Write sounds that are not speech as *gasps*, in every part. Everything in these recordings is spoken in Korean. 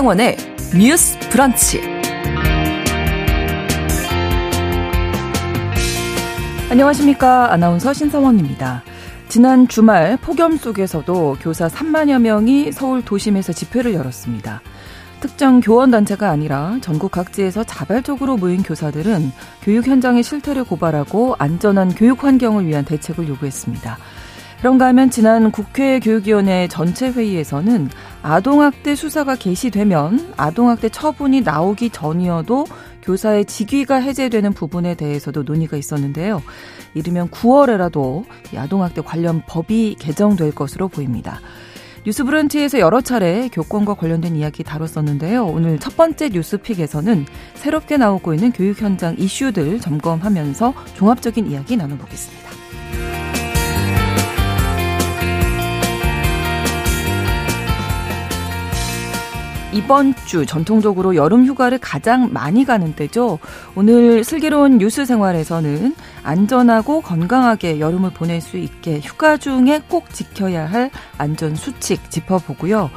신성원의 뉴스 브런치. 안녕하십니까. 아나운서 신성원입니다. 지난 주말 폭염 속에서도 교사 3만여 명이 서울 도심에서 집회를 열었습니다. 특정 교원단체가 아니라 전국 각지에서 자발적으로 모인 교사들은 교육 현장의 실태를 고발하고 안전한 교육 환경을 위한 대책을 요구했습니다. 그런가 하면 지난 국회 교육위원회 전체 회의에서는 아동학대 수사가 개시되면 아동학대 처분이 나오기 전이어도 교사의 직위가 해제되는 부분에 대해서도 논의가 있었는데요. 이르면 9월에라도 아동학대 관련 법이 개정될 것으로 보입니다. 뉴스 브런치에서 여러 차례 교권과 관련된 이야기 다뤘었는데요. 오늘 첫 번째 뉴스픽에서는 새롭게 나오고 있는 교육 현장 이슈들 점검하면서 종합적인 이야기 나눠보겠습니다. 이번 주 전통적으로 여름 휴가를 가장 많이 가는 때죠. 오늘 슬기로운 뉴스 생활에서는 안전하고 건강하게 여름을 보낼 수 있게 휴가 중에 꼭 지켜야 할 안전 수칙 짚어보고요.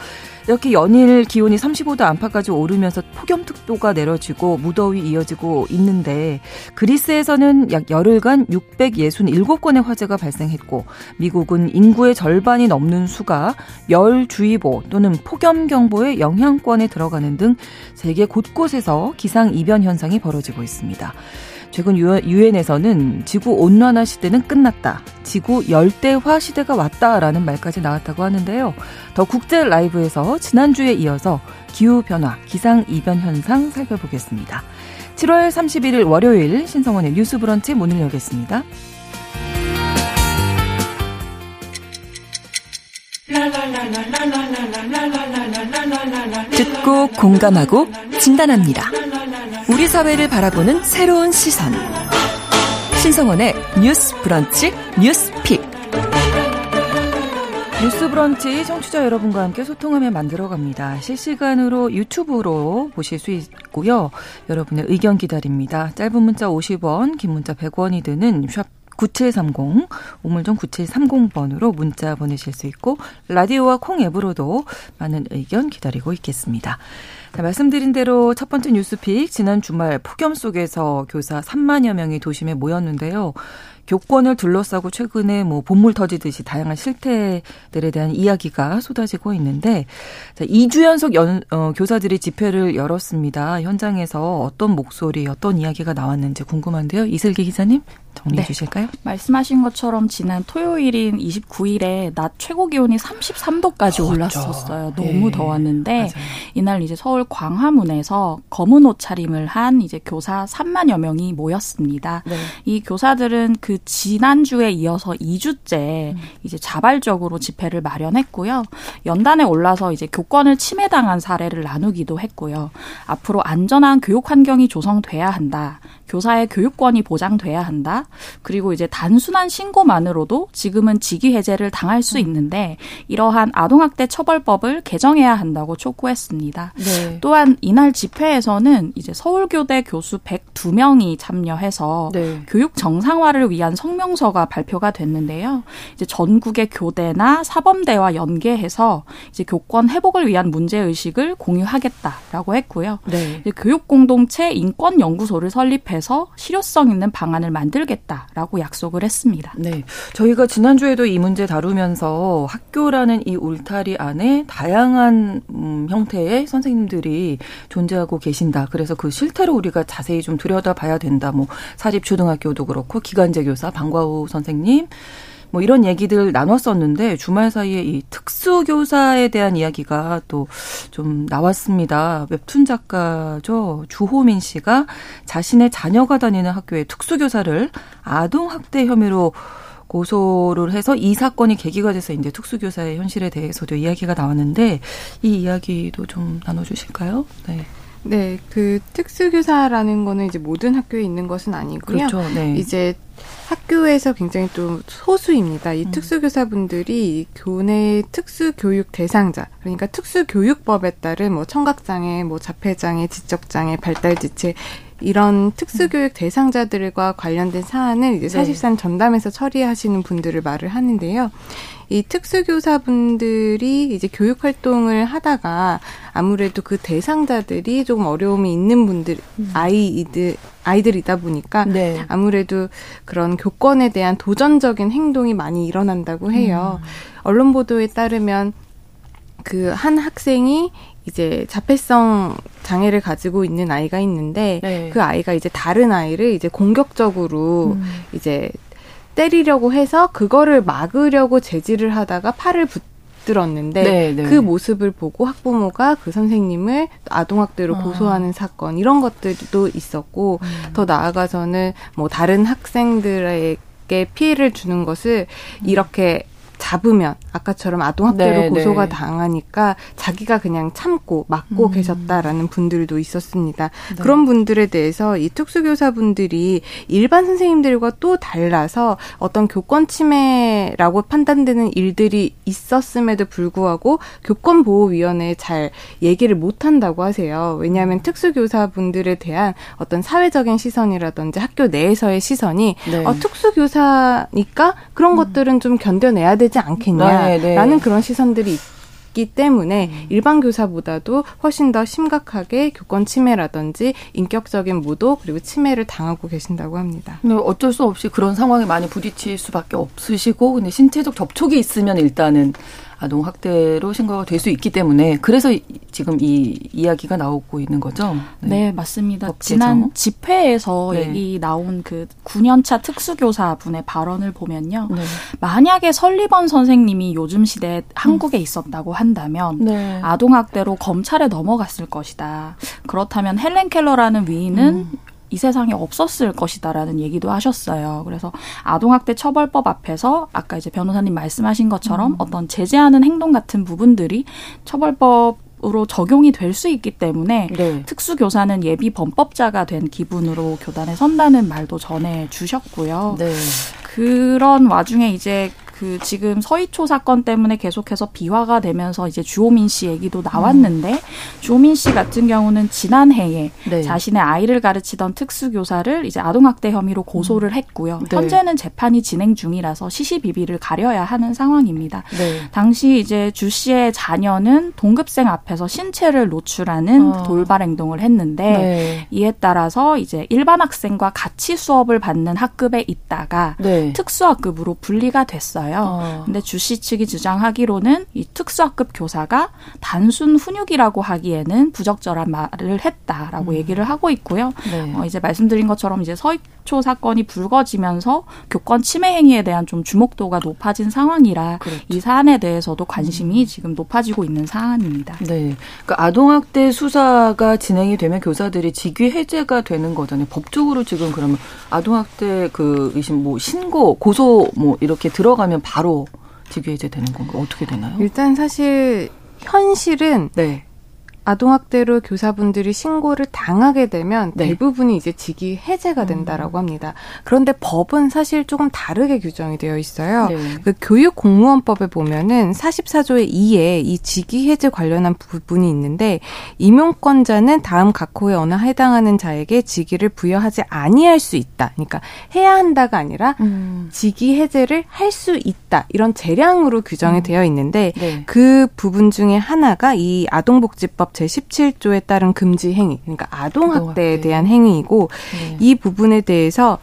이렇게 연일 기온이 35도 안팎까지 오르면서 폭염특보가 내려지고 무더위 이어지고 있는데 그리스에서는 약 열흘간 667건의 화재가 발생했고 미국은 인구의 절반이 넘는 수가 열주의보 또는 폭염경보의 영향권에 들어가는 등 세계 곳곳에서 기상 이변 현상이 벌어지고 있습니다. 최근 유엔에서는 지구 온난화 시대는 끝났다. 지구 열대화 시대가 왔다라는 말까지 나왔다고 하는데요. 더 국제 라이브에서 지난주에 이어서 기후 변화, 기상 이변 현상 살펴보겠습니다. 7월 31일 월요일 신성원의 뉴스 브런치 문을 열겠습니다. 듣고 공감하고 진단합니다. 우리 사회를 바라보는 새로운 시선. 신성원의 뉴스 브런치 뉴스 픽. 뉴스 브런치 청취자 여러분과 함께 소통하며 만들어 갑니다. 실시간으로 유튜브로 보실 수 있고요. 여러분의 의견 기다립니다. 짧은 문자 50원, 긴 문자 100원이 드는 샵 9730, 우물정 9730번으로 문자 보내실 수 있고, 라디오와 콩 앱으로도 많은 의견 기다리고 있겠습니다. 자, 말씀드린 대로 첫 번째 뉴스픽, 지난 주말 폭염 속에서 교사 3만여 명이 도심에 모였는데요. 교권을 둘러싸고 최근에 뭐 본물 터지듯이 다양한 실태들에 대한 이야기가 쏟아지고 있는데 자, 2주 연속 연, 어, 교사들이 집회를 열었습니다. 현장에서 어떤 목소리, 어떤 이야기가 나왔는지 궁금한데요. 이슬기 기자님 정리해 네. 주실까요? 말씀하신 것처럼 지난 토요일인 29일에 낮 최고 기온이 33도까지 더웠죠. 올랐었어요. 너무 네. 더웠는데 맞아요. 이날 이제 서울 광화문에서 검은 옷 차림을 한 이제 교사 3만여 명이 모였습니다. 네. 이 교사들은 그 지난주에 이어서 2주째 음. 이제 자발적으로 집회를 마련했고요. 연단에 올라서 이제 교권을 침해당한 사례를 나누기도 했고요. 앞으로 안전한 교육 환경이 조성돼야 한다. 교사의 교육권이 보장돼야 한다. 그리고 이제 단순한 신고만으로도 지금은 직위 해제를 당할 수 음. 있는데 이러한 아동학대 처벌법을 개정해야 한다고 촉구했습니다. 네. 또한 이날 집회에서는 이제 서울교대 교수 102명이 참여해서 네. 교육 정상화를 위한 성명서가 발표가 됐는데요. 이제 전국의 교대나 사범대와 연계해서 이제 교권 회복을 위한 문제 의식을 공유하겠다라고 했고요. 네. 교육 공동체 인권 연구소를 설립해서 실효성 있는 방안을 만들겠다라고 약속을 했습니다. 네. 저희가 지난주에도 이 문제 다루면서 학교라는 이 울타리 안에 다양한 음, 형태의 선생님들이 존재하고 계신다. 그래서 그 실태를 우리가 자세히 좀 들여다봐야 된다. 뭐 사립 초등학교도 그렇고 기간제 교사 방과후 선생님 뭐 이런 얘기들 나눴었는데 주말 사이에 이 특수교사에 대한 이야기가 또 좀 나왔습니다. 웹툰 작가죠. 주호민 씨가 자신의 자녀가 다니는 학교의 특수교사를 아동학대 혐의로 고소를 해서 이 사건이 계기가 돼서 이제 특수교사의 현실에 대해서도 이야기가 나왔는데 이 이야기도 좀 나눠주실까요? 네. 네, 그 특수교사라는 거는 이제 모든 학교에 있는 것은 아니고요. 그렇죠. 네. 이제 학교에서 굉장히 또 소수입니다. 이 음. 특수교사분들이 교내 특수교육 대상자, 그러니까 특수교육법에 따른 뭐 청각장애, 뭐 자폐장애, 지적장애, 발달지체 이런 특수교육 음. 대상자들과 관련된 사안을 이제 네. 사실상 전담해서 처리하시는 분들을 말을 하는데요. 이 특수교사분들이 이제 교육 활동을 하다가 아무래도 그 대상자들이 조금 어려움이 있는 분들 음. 아이들 아이들이다 보니까 네. 아무래도 그런 교권에 대한 도전적인 행동이 많이 일어난다고 해요. 음. 언론 보도에 따르면 그 한 학생이 이제 자폐성 장애를 가지고 있는 아이가 있는데 네. 그 아이가 이제 다른 아이를 이제 공격적으로 음. 이제 때리려고 해서 그거를 막으려고 제지를 하다가 팔을 붙 들었는데 네, 네. 그 모습을 보고 학부모가 그 선생님을 아동학대로 아. 고소하는 사건 이런 것들도 있었고 음. 더 나아가서는 뭐 다른 학생들에게 피해를 주는 것을 음. 이렇게 잡으면 아까처럼 아동학대로 네, 고소가 네. 당하니까 자기가 그냥 참고 막고 음. 계셨다라는 분들도 있었습니다. 네. 그런 분들에 대해서 이 특수교사분들이 일반 선생님들과 또 달라서 어떤 교권 침해라고 판단되는 일들이 있었음에도 불구하고 교권보호위원회에 잘 얘기를 못 한다고 하세요. 왜냐하면 음. 특수교사분들에 대한 어떤 사회적인 시선이라든지 학교 내에서의 시선이 네. 어, 특수교사니까 그런 음. 것들은 좀 견뎌내야 되지 않겠냐라는 네, 네. 그런 시선들이 있기 때문에 음. 일반 교사보다도 훨씬 더 심각하게 교권 침해라든지 인격적인 모독 그리고 침해를 당하고 계신다고 합니다. 네, 어쩔 수 없이 그런 상황에 많이 부딪힐 수밖에 없으시고 근데 신체적 접촉이 있으면 일단은 아동 학대로 신고가 될 수 있기 때문에 그래서 지금 이 이야기가 나오고 있는 거죠. 네, 네 맞습니다. 법제죠. 지난 집회에서 네. 얘기 나온 그 9년차 특수교사 분의 발언을 보면요. 네. 만약에 설리번 선생님이 요즘 시대에 한국에 음. 있었다고 한다면 네. 아동 학대로 검찰에 넘어갔을 것이다. 그렇다면 헬렌 켈러라는 위인은 음. 이 세상에 없었을 것이다라는 얘기도 하셨어요. 그래서 아동학대 처벌법 앞에서 아까 이제 변호사님 말씀하신 것처럼 음. 어떤 제재하는 행동 같은 부분들이 처벌법 으로 적용이 될 수 있기 때문에 네. 특수교사는 예비 범법자가 된 기분으로 교단에 선다는 말도 전해 주셨고요. 네. 그런 와중에 이제 그 지금 서희초 사건 때문에 계속해서 비화가 되면서 이제 주호민 씨 얘기도 나왔는데 음. 주호민 씨 같은 경우는 지난해에 네. 자신의 아이를 가르치던 특수교사를 이제 아동학대 혐의로 고소를 음. 했고요. 네. 현재는 재판이 진행 중이라서 시시비비를 가려야 하는 상황입니다. 네. 당시 이제 주 씨의 자녀는 동급생 앞에서 신체를 노출하는 어. 돌발 행동을 했는데 네. 이에 따라서 이제 일반 학생과 같이 수업을 받는 학급에 있다가 네. 특수학급으로 분리가 됐어요. 있어요. 어. 근데 주시 측이 주장하기로는 이 특수학급 교사가 단순 훈육이라고 하기에는 부적절한 말을 했다라고 음. 얘기를 하고 있고요. 네. 어, 이제 말씀드린 것처럼 이제 서익 초 사건이 불거지면서 교권 침해 행위에 대한 좀 주목도가 높아진 상황이라 그렇죠. 이 사안에 대해서도 관심이 음. 지금 높아지고 있는 사안입니다. 네. 그러니까 아동학대 수사가 진행이 되면 교사들이 직위 해제가 되는 거잖아요. 법적으로 지금 그러면 아동학대 그 의심 뭐 신고 고소 뭐 이렇게 들어가면 바로 직위 해제 되는 건가? 어떻게 되나요? 일단 사실 현실은 네. 아동학대로 교사분들이 신고를 당하게 되면 네. 대부분이 이제 직위 해제가 된다라고 음. 합니다. 그런데 법은 사실 조금 다르게 규정이 되어 있어요. 네. 그 교육공무원법에 보면은 44조의 2에 이 직위 해제 관련한 부분이 있는데 임용권자는 다음 각호의 어느 해당하는 자에게 직위를 부여하지 아니할 수 있다. 그러니까 해야 한다가 아니라 음. 직위 해제를 할 수 있다. 이런 재량으로 규정이 음. 되어 있는데 네. 그 부분 중에 하나가 이 아동복지법 제17조에 따른 금지 행위, 그러니까 아동학대에 대한 행위이고 네. 이 부분에 대해서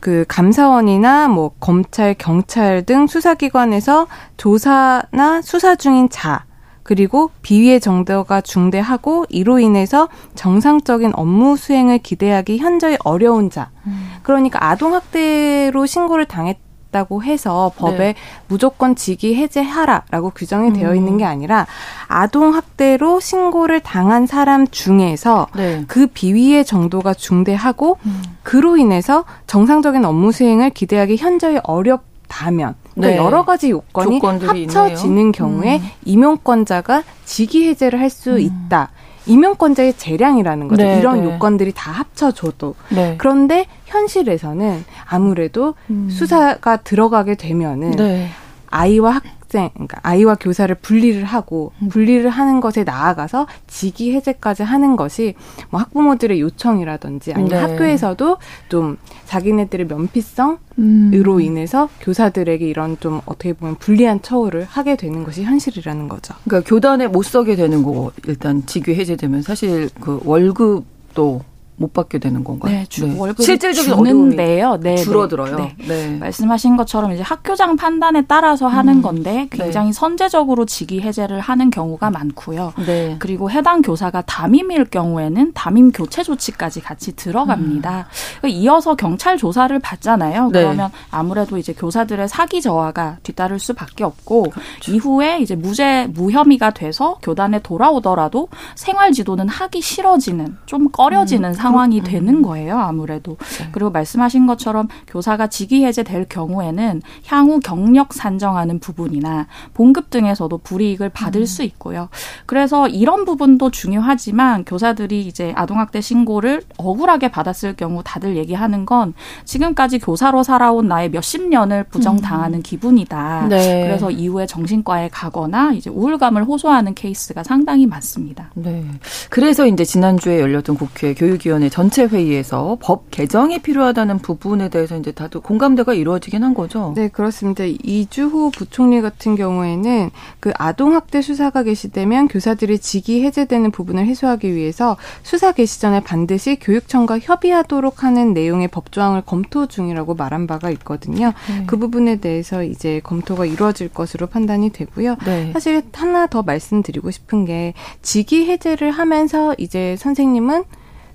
그 감사원이나 뭐 검찰, 경찰 등 수사기관에서 조사나 수사 중인 자 그리고 비위의 정도가 중대하고 이로 인해서 정상적인 업무 수행을 기대하기 현저히 어려운 자. 음. 그러니까 아동학대로 신고를 당했 있다고 해서 법에 네. 무조건 직위 해제하라라고 규정이 되어 음. 있는 게 아니라 아동 학대로 신고를 당한 사람 중에서 네. 그 비위의 정도가 중대하고 음. 그로 인해서 정상적인 업무 수행을 기대하기 현저히 어렵다면 그러니까 네. 여러 가지 요건이 합쳐지는 있네요. 경우에 음. 임용권자가 직위 해제를 할수 음. 있다. 임용권자의 재량이라는 거죠. 네, 이런 네. 요건들이 다 합쳐져도. 네. 그런데 현실에서는 아무래도 음. 수사가 들어가게 되면은 네. 아이와 학 학생, 그러니까 아이와 교사를 분리를 하고 음. 분리를 하는 것에 나아가서 직위 해제까지 하는 것이 뭐 학부모들의 요청이라든지 아니면 네. 학교에서도 좀 자기네들의 면피성으로 음. 인해서 교사들에게 이런 좀 어떻게 보면 불리한 처우를 하게 되는 것이 현실이라는 거죠. 그러니까 교단에 못 서게 되는 거고 일단 직위 해제되면 사실 그 월급도 못 받게 되는 건가요? 네, 주, 네. 월급 실질적인 주는데요. 네, 네, 줄어들어요. 네. 네. 말씀하신 것처럼 이제 학교장 판단에 따라서 하는 음. 건데 굉장히 네. 선제적으로 직위 해제를 하는 경우가 많고요. 네. 그리고 해당 교사가 담임일 경우에는 담임 교체 조치까지 같이 들어갑니다. 음. 이어서 경찰 조사를 받잖아요. 네. 그러면 아무래도 이제 교사들의 사기 저하가 뒤따를 수밖에 없고 그렇죠. 이후에 이제 무죄 무혐의가 돼서 교단에 돌아오더라도 생활 지도는 하기 싫어지는 좀 꺼려지는 음. 상황이 음. 되는 거예요, 아무래도. 네. 그리고 말씀하신 것처럼 교사가 직위 해제될 경우에는 향후 경력 산정하는 부분이나 봉급 등에서도 불이익을 받을 음. 수 있고요. 그래서 이런 부분도 중요하지만 교사들이 이제 아동학대 신고를 억울하게 받았을 경우 다들 얘기하는 건 지금까지 교사로 살아온 나의 몇십 년을 부정당하는 음. 기분이다. 네. 그래서 이후에 정신과에 가거나 이제 우울감을 호소하는 케이스가 상당히 많습니다. 네. 그래서 이제 지난주에 열렸던 국회 교육위원 위원회 전체 회의에서 법 개정이 필요하다는 부분에 대해서 이제 다들 공감대가 이루어지긴 한 거죠. 네, 그렇습니다. 이주호 부총리 같은 경우에는 그 아동 학대 수사가 개시되면 교사들이 직위 해제되는 부분을 해소하기 위해서 수사 개시 전에 반드시 교육청과 협의하도록 하는 내용의 법조항을 검토 중이라고 말한 바가 있거든요. 네. 그 부분에 대해서 이제 검토가 이루어질 것으로 판단이 되고요. 네. 사실 하나 더 말씀드리고 싶은 게 직위 해제를 하면서 이제 선생님은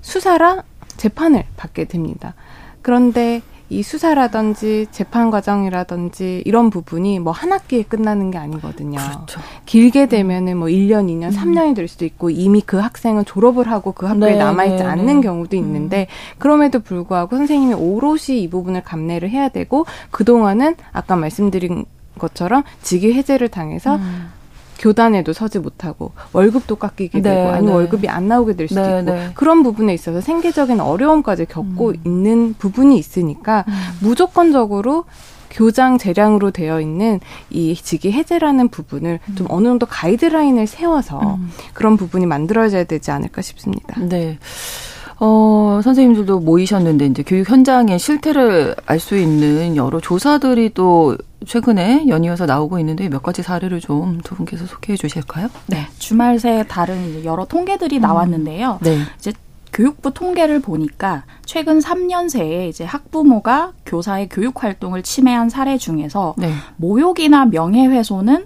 수사라 재판을 받게 됩니다. 그런데 이 수사라든지 재판 과정이라든지 이런 부분이 뭐 한 학기에 끝나는 게 아니거든요. 그렇죠. 길게 되면은 뭐 1년, 2년, 음. 3년이 될 수도 있고 이미 그 학생은 졸업을 하고 그 학교에 네, 남아있지 네, 않는 네. 경우도 음. 있는데 그럼에도 불구하고 선생님이 오롯이 이 부분을 감내를 해야 되고 그동안은 아까 말씀드린 것처럼 직위 해제를 당해서 음. 교단에도 서지 못하고 월급도 깎이게 네, 되고 아니면 네. 월급이 안 나오게 될 수도 네, 있고 네. 그런 부분에 있어서 생계적인 어려움까지 겪고 음. 있는 부분이 있으니까 음. 무조건적으로 교장 재량으로 되어 있는 이 직위 해제라는 부분을 음. 좀 어느 정도 가이드라인을 세워서 음. 그런 부분이 만들어져야 되지 않을까 싶습니다. 네. 어, 선생님들도 모이셨는데 이제 교육 현장의 실태를 알 수 있는 여러 조사들이 또 최근에 연이어서 나오고 있는데 몇 가지 사례를 좀 두 분께서 소개해 주실까요? 네. 주말 새 다른 여러 통계들이 음. 나왔는데요. 네. 이제 교육부 통계를 보니까 최근 3년 새에 이제 학부모가 교사의 교육 활동을 침해한 사례 중에서 네. 모욕이나 명예훼손은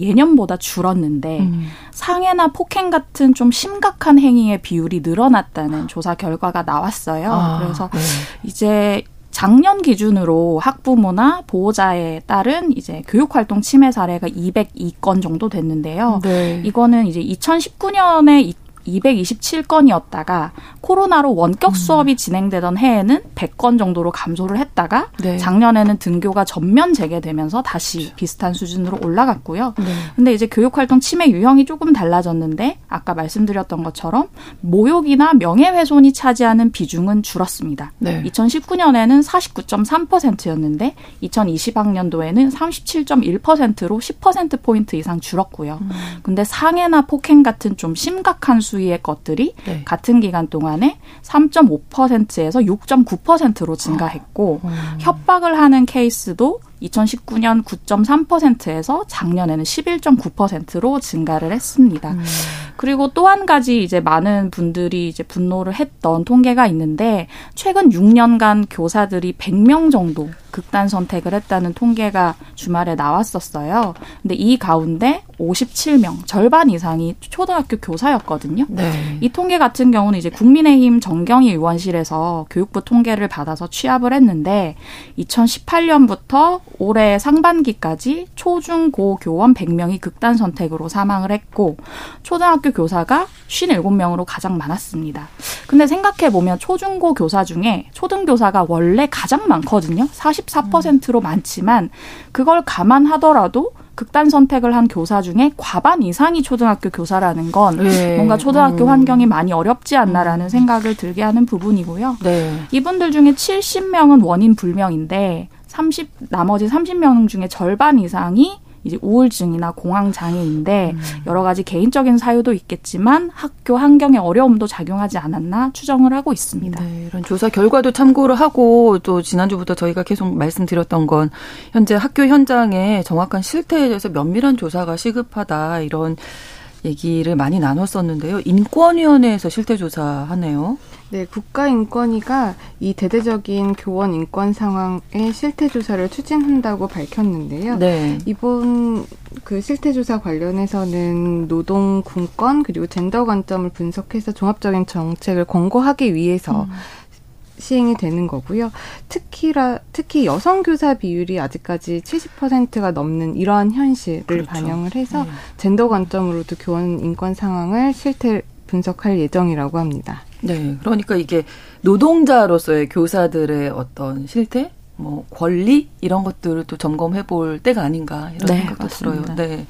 예년보다 줄었는데 음. 상해나 폭행 같은 좀 심각한 행위의 비율이 늘어났다는 조사 결과가 나왔어요. 아, 그래서 네. 이제 작년 기준으로 학부모나 보호자에 따른 이제 교육활동 침해 사례가 202건 정도 됐는데요. 네. 이거는 이제 2019년에 227건이었다가 코로나로 원격 음. 수업이 음. 진행되던 해에는 100건 정도로 감소를 했다가 네. 작년에는 등교가 전면 재개되면서 다시 그렇죠. 비슷한 수준으로 올라갔고요. 네. 근데 이제 교육 활동 침해 유형이 조금 달라졌는데 아까 말씀드렸던 것처럼 모욕이나 명예훼손이 차지하는 비중은 줄었습니다. 네. 2019년에는 49.3%였는데 2020학년도에는 37.1%로 10%포인트 이상 줄었고요. 음. 근데 상해나 폭행 같은 좀 심각한 수위의 것들이 네. 같은 기간 동안에 3.5%에서 6.9%로 증가했고 어. 협박을 하는 케이스도 2019년 9.3%에서 작년에는 11.9%로 증가를 했습니다. 음. 그리고 또 한 가지 이제 많은 분들이 이제 분노를 했던 통계가 있는데 최근 6년간 교사들이 100명 정도 극단 선택을 했다는 통계가 주말에 나왔었어요. 근데 이 가운데 57명, 절반 이상이 초등학교 교사였거든요. 네. 이 통계 같은 경우는 이제 국민의힘 정경희 의원실에서 교육부 통계를 받아서 취합을 했는데 2018년부터 올해 상반기까지 초중고 교원 100명이 극단 선택으로 사망을 했고 초등학교 교사가 57명으로 가장 많았습니다. 근데 생각해 보면 초중고 교사 중에 초등 교사가 원래 가장 많거든요. 44%로 많지만 그걸 감안하더라도 극단 선택을 한 교사 중에 과반 이상이 초등학교 교사라는 건 네. 뭔가 초등학교 음. 환경이 많이 어렵지 않나라는 음. 생각을 들게 하는 부분이고요. 네. 이분들 중에 70명은 원인 불명인데 30 나머지 30명 중에 절반 이상이 이제 우울증이나 공황 장애인데 음. 여러 가지 개인적인 사유도 있겠지만 학교 환경의 어려움도 작용하지 않았나 추정을 하고 있습니다. 네, 이런 조사 결과도 참고를 하고 또 지난주부터 저희가 계속 말씀드렸던 건 현재 학교 현장에 정확한 실태에 대해서 면밀한 조사가 시급하다 이런 얘기를 많이 나눴었는데요. 인권위원회에서 실태 조사하네요. 네, 국가인권위가 이 대대적인 교원 인권 상황의 실태 조사를 추진한다고 밝혔는데요. 네. 이번 그 실태 조사 관련해서는 노동 군권 그리고 젠더 관점을 분석해서 종합적인 정책을 권고하기 위해서 음. 시행이 되는 거고요. 특히라 특히 여성 교사 비율이 아직까지 70%가 넘는 이러한 현실을 그렇죠. 반영을 해서 네. 젠더 관점으로도 교원 인권 상황을 실태 분석할 예정이라고 합니다. 네. 그러니까 이게 노동자로서의 교사들의 어떤 실태, 뭐 권리 이런 것들을 또 점검해 볼 때가 아닌가 이런 네, 생각도 맞습니다. 들어요. 네.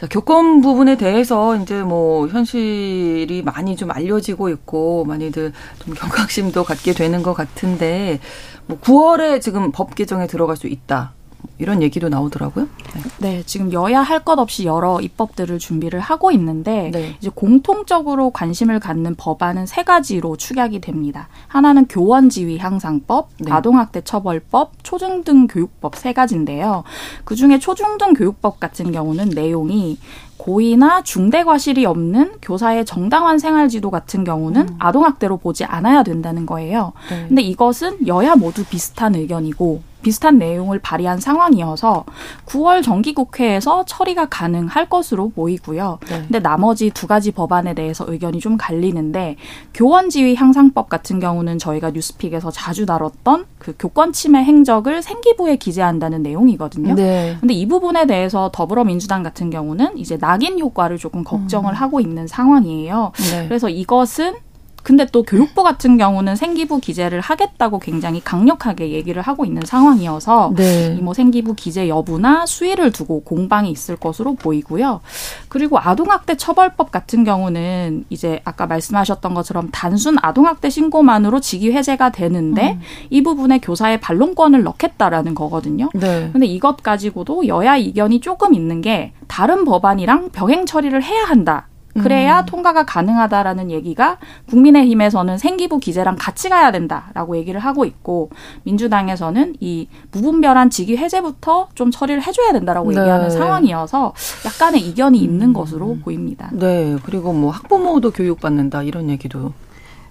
자, 교권 부분에 대해서 이제 뭐 현실이 많이 좀 알려지고 있고 많이들 좀 경각심도 갖게 되는 것 같은데 뭐 9월에 지금 법 개정에 들어갈 수 있다. 이런 얘기도 나오더라고요. 네. 네, 지금 여야 할 것 없이 여러 입법들을 준비를 하고 있는데 네. 이제 공통적으로 관심을 갖는 법안은 세 가지로 축약이 됩니다. 하나는 교원 지위 향상법, 네. 아동학대 처벌법, 초중등 교육법 세 가지인데요. 그 중에 초중등 교육법 같은 경우는 내용이 고의나 중대 과실이 없는 교사의 정당한 생활 지도 같은 경우는 음. 아동학대로 보지 않아야 된다는 거예요. 네. 근데 이것은 여야 모두 비슷한 의견이고 비슷한 내용을 발의한 상황이어서 9월 정기국회에서 처리가 가능할 것으로 보이고요. 네. 근데 나머지 두 가지 법안에 대해서 의견이 좀 갈리는데 교원지위 향상법 같은 경우는 저희가 뉴스픽에서 자주 다뤘던 그 교권 침해 행적을 생기부에 기재한다는 내용이거든요. 네. 근데 이 부분에 대해서 더불어민주당 같은 경우는 이제 낙인 효과를 조금 걱정을 음. 하고 있는 상황이에요. 네. 그래서 이것은 근데 또 교육부 같은 경우는 생기부 기재를 하겠다고 굉장히 강력하게 얘기를 하고 있는 상황이어서 네. 이뭐 생기부 기재 여부나 수위를 두고 공방이 있을 것으로 보이고요. 그리고 아동학대 처벌법 같은 경우는 이제 아까 말씀하셨던 것처럼 단순 아동학대 신고만으로 직위 해제가 되는데 음. 이 부분에 교사의 반론권을 넣겠다라는 거거든요. 네. 근데 이것 가지고도 여야 이견이 조금 있는 게 다른 법안이랑 병행 처리를 해야 한다. 그래야 음. 통과가 가능하다라는 얘기가 국민의힘에서는 생기부 기재랑 같이 가야 된다라고 얘기를 하고 있고 민주당에서는 이 무분별한 직위 해제부터 좀 처리를 해줘야 된다라고 네. 얘기하는 상황이어서 약간의 이견이 있는 음. 것으로 보입니다. 네, 그리고 뭐 학부모도 교육받는다 이런 얘기도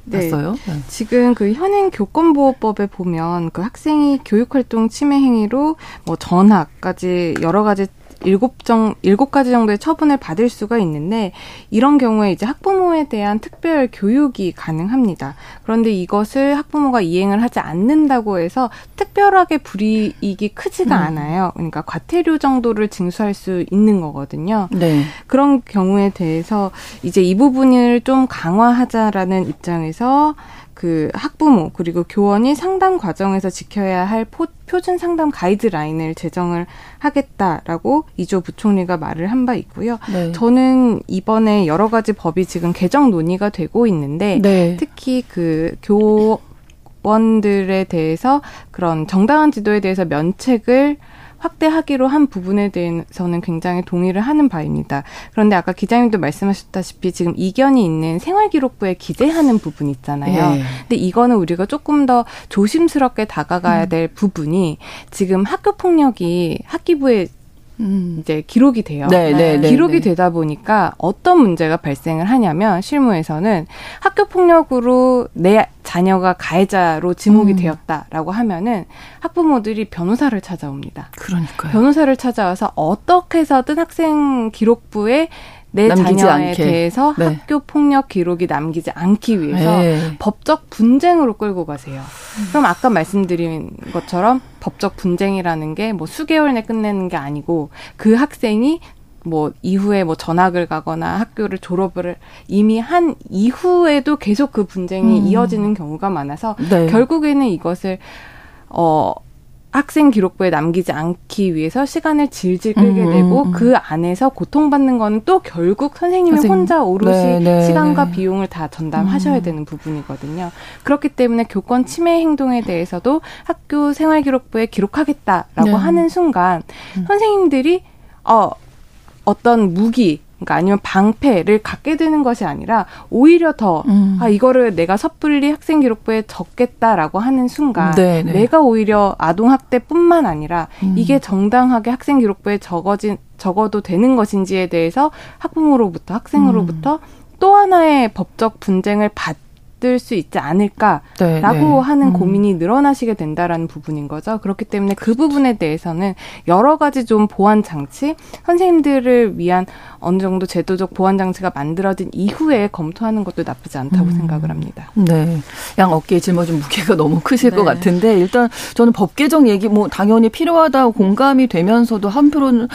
네. 네. 지금 그 현행 교권보호법에 보면 그 학생이 교육활동 침해 행위로 뭐 전학까지 여러 가지 일곱 정 일곱 가지 정도의 처분을 받을 수가 있는데 이런 경우에 이제 학부모에 대한 특별 교육이 가능합니다. 그런데 이것을 학부모가 이행을 하지 않는다고 해서 특별하게 불이익이 크지가 음. 않아요. 그러니까 과태료 정도를 징수할 수 있는 거거든요. 네. 그런 경우에 대해서 이제 이 부분을 좀 강화하자라는 입장에서 그 학부모 그리고 교원이 상담 과정에서 지켜야 할 포, 표준 상담 가이드라인을 제정을 하겠다라고 이조 부총리가 말을 한 바 있고요. 네. 저는 이번에 여러 가지 법이 지금 개정 논의가 되고 있는데 네. 특히 그 교 원들에 대해서 그런 정당한 지도에 대해서 면책을 확대하기로 한 부분에 대해서는 굉장히 동의를 하는 바입니다. 그런데 아까 기자님도 말씀하셨다시피 지금 이견이 있는 생활기록부에 기재하는 부분 있잖아요. 네. 근데 이거는 우리가 조금 더 조심스럽게 다가가야 음. 될 음. 부분이 지금 학교 폭력이 학기부에 음. 이제 기록이 돼요. 네, 네, 네, 기록이 네. 되다 보니까 어떤 문제가 발생을 하냐면 실무에서는 학교 폭력으로 내 자녀가 가해자로 지목이 음. 되었다라고 하면은 학부모들이 변호사를 찾아옵니다. 그러니까요. 변호사를 찾아와서 어떻게 해서든 학생 기록부에 내 자녀에 않게. 대해서 네. 학교 폭력 기록이 남기지 않기 위해서 네. 법적 분쟁으로 끌고 가세요. 음. 그럼 아까 말씀드린 것처럼 법적 분쟁이라는 게 뭐 수개월 내 끝내는 게 아니고 그 학생이 뭐 이후에 뭐 전학을 가거나 학교를 졸업을 이미 한 이후에도 계속 그 분쟁이 음. 이어지는 경우가 많아서 네. 결국에는 이것을 어 학생 기록부에 남기지 않기 위해서 시간을 질질 끌게 음, 되고 음. 그 안에서 고통받는 거는 또 결국 선생님이 선생님. 혼자 오롯이 네, 네, 시간과 네. 비용을 다 전담하셔야 음. 되는 부분이거든요. 그렇기 때문에 교권 침해 행동에 대해서도 학교 생활 기록부에 기록하겠다라고 네. 하는 순간 음. 선생님들이 어 어떤 무기 그러니까 아니면 방패를 갖게 되는 것이 아니라 오히려 더, 음. 아, 이거를 내가 섣불리 학생 기록부에 적겠다라고 하는 순간, 네네. 네. 내가 오히려 아동 학대뿐만 아니라 음. 이게 정당하게 학생 기록부에 적어진, 적어도 되는 것인지에 대해서 학부모로부터, 학생으로부터 음. 또 하나의 법적 분쟁을 받 받을 수 있지 않을까라고 네, 네. 하는 음. 고민이 늘어나시게 된다라는 부분인 거죠. 그렇기 때문에 그 부분에 대해서는 여러 가지 좀 보완 장치, 선생님들을 위한 어느 정도 제도적 보완 장치가 만들어진 이후에 검토하는 것도 나쁘지 않다고 음. 생각을 합니다. 네. 양 어깨에 짊어진 무게가 너무 크실 네. 것 같은데 일단 저는 법 개정 얘기 뭐 당연히 필요하다고 공감이 되면서도 한편으로는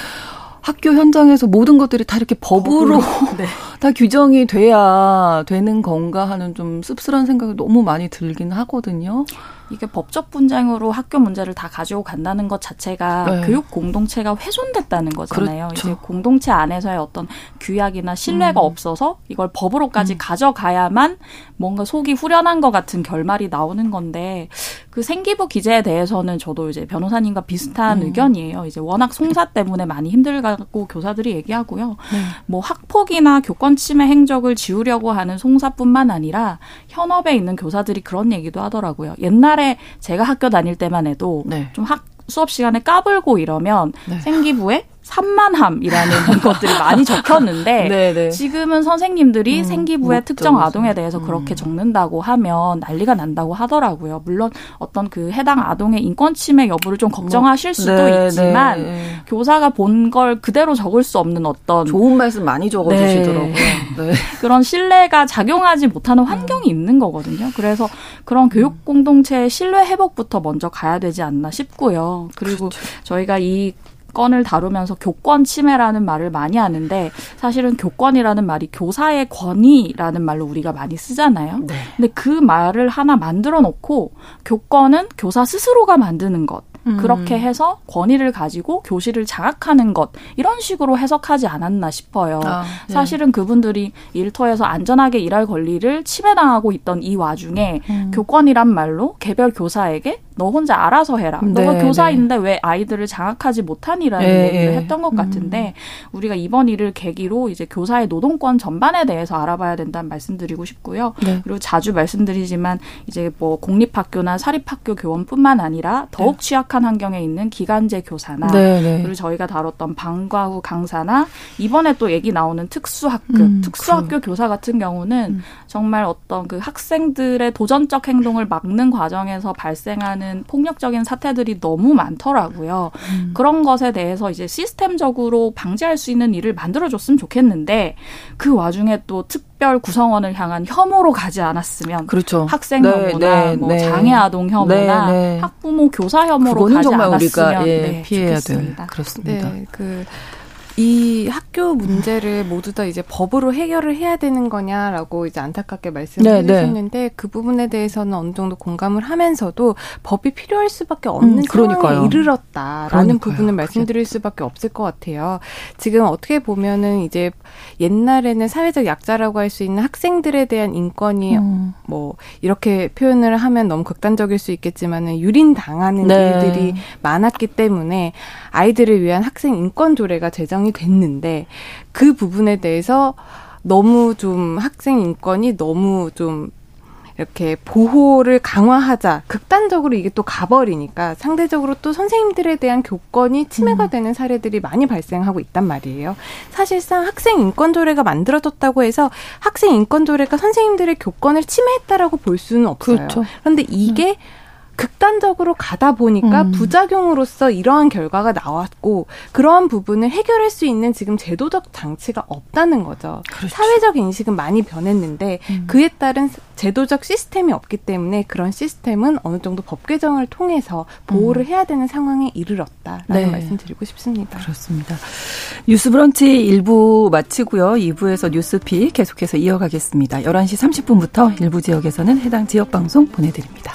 학교 현장에서 모든 것들이 다 이렇게 법으로, 법으로 *laughs* 네. 다 규정이 돼야 되는 건가 하는 좀 씁쓸한 생각이 너무 많이 들긴 하거든요. 이게 법적 분쟁으로 학교 문제를 다 가지고 간다는 것 자체가 네. 교육 공동체가 훼손됐다는 거잖아요. 그렇죠. 이제 공동체 안에서의 어떤 규약이나 신뢰가 음. 없어서 이걸 법으로까지 음. 가져가야만 뭔가 속이 후련한 것 같은 결말이 나오는 건데 그 생기부 기재에 대해서는 저도 이제 변호사님과 비슷한 음. 의견이에요. 이제 워낙 송사 때문에 많이 힘들다고 교사들이 얘기하고요. 네. 뭐 학폭이나 교권 침해 행적을 지우려고 하는 송사뿐만 아니라 현업에 있는 교사들이 그런 얘기도 하더라고요. 옛날에 제가 학교 다닐 때만 해도 네. 좀 학 수업 시간에 까불고 이러면 네. 생기부에 산만함이라는 *laughs* 것들이 많이 적혔는데 네네. 네. 지금은 선생님들이 음, 생기부의 특정 아동에 대해서 음. 그렇게 적는다고 하면 난리가 난다고 하더라고요. 물론 어떤 그 해당 아동의 인권 침해 여부를 좀 걱정하실 뭐, 수도 네, 있지만 네. 교사가 본 걸 그대로 적을 수 없는 어떤 좋은 말씀 많이 적어주시더라고요. 네. 네. *laughs* 그런 신뢰가 작용하지 못하는 환경이 음. 있는 거거든요. 그래서 그런 교육 공동체의 신뢰 회복부터 먼저 가야 되지 않나 싶고요. 그리고 그렇죠. 저희가 이 건을 다루면서 교권 침해라는 말을 많이 하는데 사실은 교권이라는 말이 교사의 권위라는 말로 우리가 많이 쓰잖아요. 네. 근데 그 말을 하나 만들어 놓고 교권은 교사 스스로가 만드는 것. 음. 그렇게 해서 권위를 가지고 교실을 장악하는 것 이런 식으로 해석하지 않았나 싶어요. 아, 네. 사실은 그분들이 일터에서 안전하게 일할 권리를 침해당하고 있던 이 와중에 음. 교권이란 말로 개별 교사에게 너 혼자 알아서 해라. 네, 너가 교사인데 네. 왜 아이들을 장악하지 못하니라는 네, 얘기를 네. 했던 것 같은데 음. 우리가 이번 일을 계기로 이제 교사의 노동권 전반에 대해서 알아봐야 된다는 말씀드리고 싶고요. 네. 그리고 자주 말씀드리지만 이제 뭐 공립학교나 사립학교 교원뿐만 아니라 더욱 네. 취약한 환경에 있는 기간제 교사나 그리고 저희가 다뤘던 방과 후 강사나 이번에 또 얘기 나오는 특수학교, 음, 특수학교 그. 교사 같은 경우는 음. 정말 어떤 그 학생들의 도전적 행동을 막는 과정에서 발생하는 일어나는 폭력적인 사태들이 너무 많더라고요. 음. 그런 것에 대해서 이제 시스템적으로 방지할 수 있는 일을 만들어줬으면 좋겠는데 그 와중에 또 특별 구성원을 향한 혐오로 가지 않았으면 그렇죠. 학생 네, 혐오나 네, 뭐 네. 장애 아동 혐오나 네, 네. 학부모 교사 혐오로 가지 정말 않았으면 우리가 예, 네, 피해야 될 그렇습니다. 네, 그 이 학교 문제를 모두 다 이제 법으로 해결을 해야 되는 거냐라고 이제 안타깝게 말씀을 네, 네. 해주셨는데 네. 그 부분에 대해서는 어느 정도 공감을 하면서도 법이 필요할 수밖에 없는 음, 상황에 이르렀다라는 그러니까요. 부분을 말씀드릴 수밖에 없을 것 같아요. 지금 어떻게 보면은 이제 옛날에는 사회적 약자라고 할 수 있는 학생들에 대한 인권이 음. 뭐 이렇게 표현을 하면 너무 극단적일 수 있겠지만은 유린 당하는 네. 일들이 많았기 때문에 아이들을 위한 학생 인권 조례가 제정이 됐는데 그 부분에 대해서 너무 좀 학생 인권이 너무 좀 이렇게 보호를 강화하자 극단적으로 이게 또 가버리니까 상대적으로 또 선생님들에 대한 교권이 침해가 음. 되는 사례들이 많이 발생하고 있단 말이에요. 사실상 학생 인권 조례가 만들어졌다고 해서 학생 인권 조례가 선생님들의 교권을 침해했다라고 볼 수는 없어요. 그렇죠. 그런데 이게 음. 극단적으로 가다 보니까 음. 부작용으로서 이러한 결과가 나왔고 그러한 부분을 해결할 수 있는 지금 제도적 장치가 없다는 거죠. 그렇죠. 사회적 인식은 많이 변했는데 음. 그에 따른 제도적 시스템이 없기 때문에 그런 시스템은 어느 정도 법 개정을 통해서 보호를 음. 해야 되는 상황에 이르렀다라는 네. 말씀 드리고 싶습니다. 그렇습니다. 뉴스 브런치 1부 마치고요. 2부에서 뉴스피 계속해서 이어가겠습니다. 11시 30분부터 일부 지역에서는 해당 지역 방송 보내드립니다.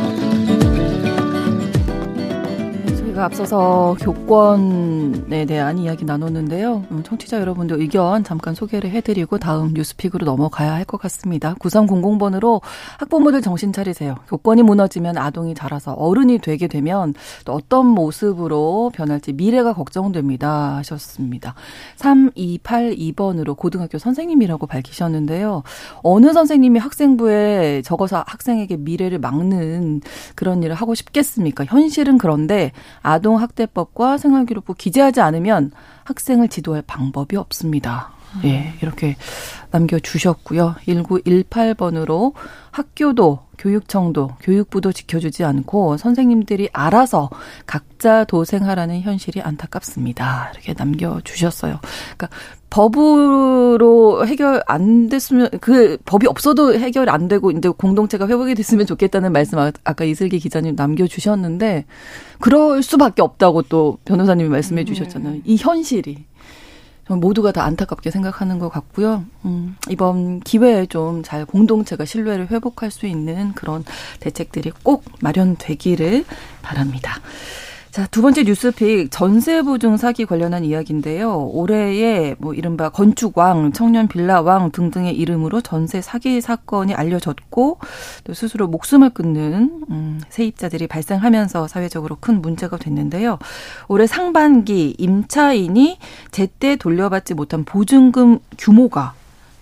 제가 앞서서 교권에 대한 이야기 나눴는데요. 음, 청취자 여러분들 의견 잠깐 소개를 해드리고 다음 뉴스픽으로 넘어가야 할 것 같습니다. 9300번으로 학부모들 정신 차리세요. 교권이 무너지면 아동이 자라서 어른이 되게 되면 또 어떤 모습으로 변할지 미래가 걱정됩니다. 하셨습니다. 3282번으로 고등학교 선생님이라고 밝히셨는데요. 어느 선생님이 학생부에 적어서 학생에게 미래를 막는 그런 일을 하고 싶겠습니까? 현실은 그런데 아동학대법과 생활기록부 기재하지 않으면 학생을 지도할 방법이 없습니다. 음. 예, 이렇게 남겨주셨고요. 1918번으로 학교도 교육청도 교육부도 지켜주지 않고 선생님들이 알아서 각자 도생하라는 현실이 안타깝습니다. 이렇게 남겨주셨어요. 그러니까 법으로 해결 안 됐으면 그 법이 없어도 해결 안 되고 이제 공동체가 회복이 됐으면 좋겠다는 말씀 아, 아까 이슬기 기자님 남겨주셨는데 그럴 수밖에 없다고 또 변호사님이 말씀해 주셨잖아요. 이 현실이 모두가 다 안타깝게 생각하는 것 같고요. 음, 이번 기회에 좀 잘 공동체가 신뢰를 회복할 수 있는 그런 대책들이 꼭 마련되기를 바랍니다. 자, 두 번째 뉴스픽 전세 보증 사기 관련한 이야기인데요. 올해에 뭐 이른바 건축왕, 청년 빌라왕 등등의 이름으로 전세 사기 사건이 알려졌고 또 스스로 목숨을 끊는 음, 세입자들이 발생하면서 사회적으로 큰 문제가 됐는데요. 올해 상반기 임차인이 제때 돌려받지 못한 보증금 규모가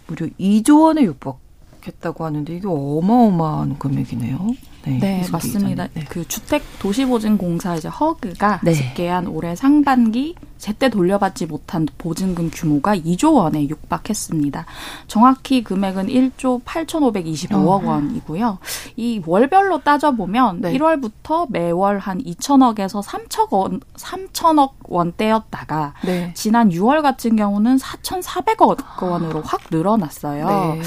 무려 2조 원에 육박 했다고 하는데 이게 어마어마한 금액이네요. 네, 네 맞습니다. 네. 그 주택 도시보증공사 이제 허그가 네. 집계한 올해 상반기 제때 돌려받지 못한 보증금 규모가 2조 원에 육박했습니다. 정확히 금액은 1조 8,525억 어. 원이고요. 이 월별로 따져보면 네. 1월부터 매월 한 2천억에서 3천 원, 3천억 원대였다가 네. 지난 6월 같은 경우는 4,400억 원으로 확 늘어났어요. 네.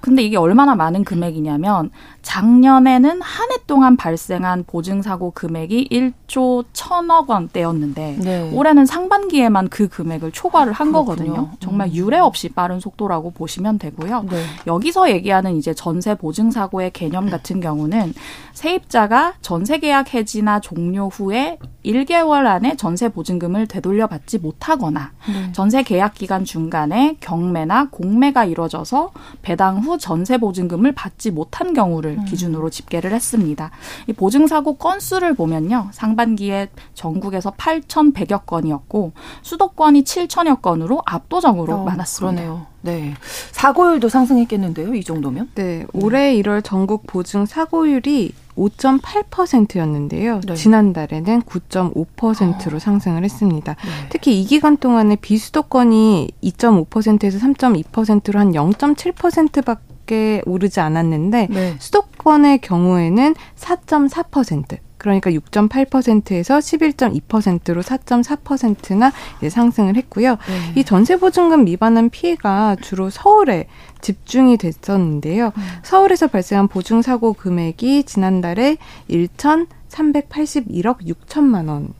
근데 이게 얼마나 많은 금액이냐면 작년에는 한 해 동안 발생한 보증사고 금액이 1조 1천억 원대였는데 네. 올해는 상반 기에만 그 금액을 초과를 한 그렇군요. 거거든요. 정말 음. 유례 없이 빠른 속도라고 보시면 되고요. 네. 여기서 얘기하는 이제 전세 보증 사고의 개념 같은 경우는 세입자가 전세 계약 해지나 종료 후에 1개월 안에 전세 보증금을 되돌려 받지 못하거나 네. 전세 계약 기간 중간에 경매나 공매가 이뤄져서 배당 후 전세 보증금을 받지 못한 경우를 음. 기준으로 집계를 했습니다. 이 보증 사고 건수를 보면요. 상반기에 전국에서 8,100여 건이었고 수도권이 7천여 건으로 압도적으로 어, 많았습니다. 그러네요. 네. 사고율도 상승했겠는데요, 이 정도면? 네. 올해 1월 전국 보증 사고율이 5.8%였는데요. 네. 지난달에는 9.5%로 어. 상승을 했습니다. 네. 특히 이 기간 동안에 비수도권이 2.5%에서 3.2%로 한 0.7%밖에 오르지 않았는데 네. 수도권의 경우에는 4.4%. 그러니까 6.8%에서 11.2%로 4.4%나 상승을 했고요. 네. 이 전세 보증금 미반환 피해가 주로 서울에 집중이 됐었는데요. 음. 서울에서 발생한 보증 사고 금액이 지난달에 1,381억 6천만 원.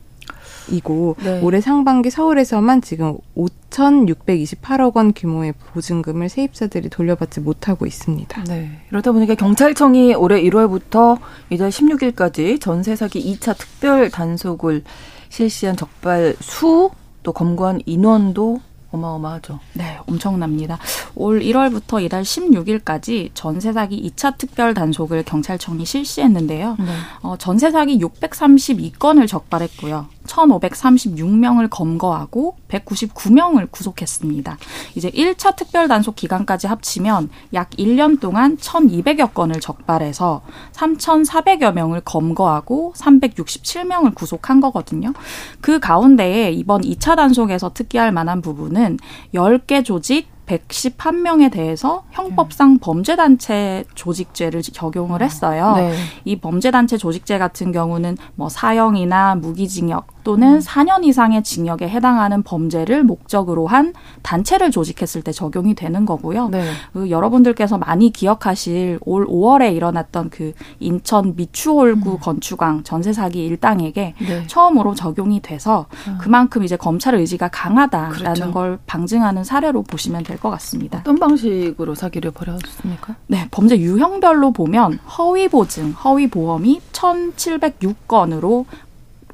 이고 네. 올해 상반기 서울에서만 지금 5,628억 원 규모의 보증금을 세입자들이 돌려받지 못하고 있습니다. 네. 이러다 보니까 경찰청이 올해 1월부터 이달 16일까지 전세 사기 2차 특별 단속을 실시한 적발 수 또 검거한 인원도 어마어마하죠. 네, 엄청납니다. 올 1월부터 이달 16일까지 전세 사기 2차 특별 단속을 경찰청이 실시했는데요. 네. 어, 전세 사기 632건을 적발했고요. 1,536명을 검거하고 199명을 구속했습니다. 이제 1차 특별 단속 기간까지 합치면 약 1년 동안 1,200여 건을 적발해서 3,400여 명을 검거하고 367명을 구속한 거거든요. 그 가운데에 이번 2차 단속에서 특기할 만한 부분은 10개 조직 111명에 대해서 형법상 범죄단체 조직죄를 적용을 했어요. 네. 이 범죄단체 조직죄 같은 경우는 뭐 사형이나 무기징역 또는 음. 4년 이상의 징역에 해당하는 범죄를 목적으로 한 단체를 조직했을 때 적용이 되는 거고요. 네. 그 여러분들께서 많이 기억하실 올 5월에 일어났던 그 인천 미추홀구 음. 건축왕 전세 사기 일당에게 네. 처음으로 적용이 돼서 음. 그만큼 이제 검찰의 의지가 강하다라는 그렇죠. 걸 방증하는 사례로 보시면 될것 같습니다. 어떤 방식으로 사기를 벌였습니까? 네, 범죄 유형별로 보면 허위 보증, 허위 보험이 1,706건으로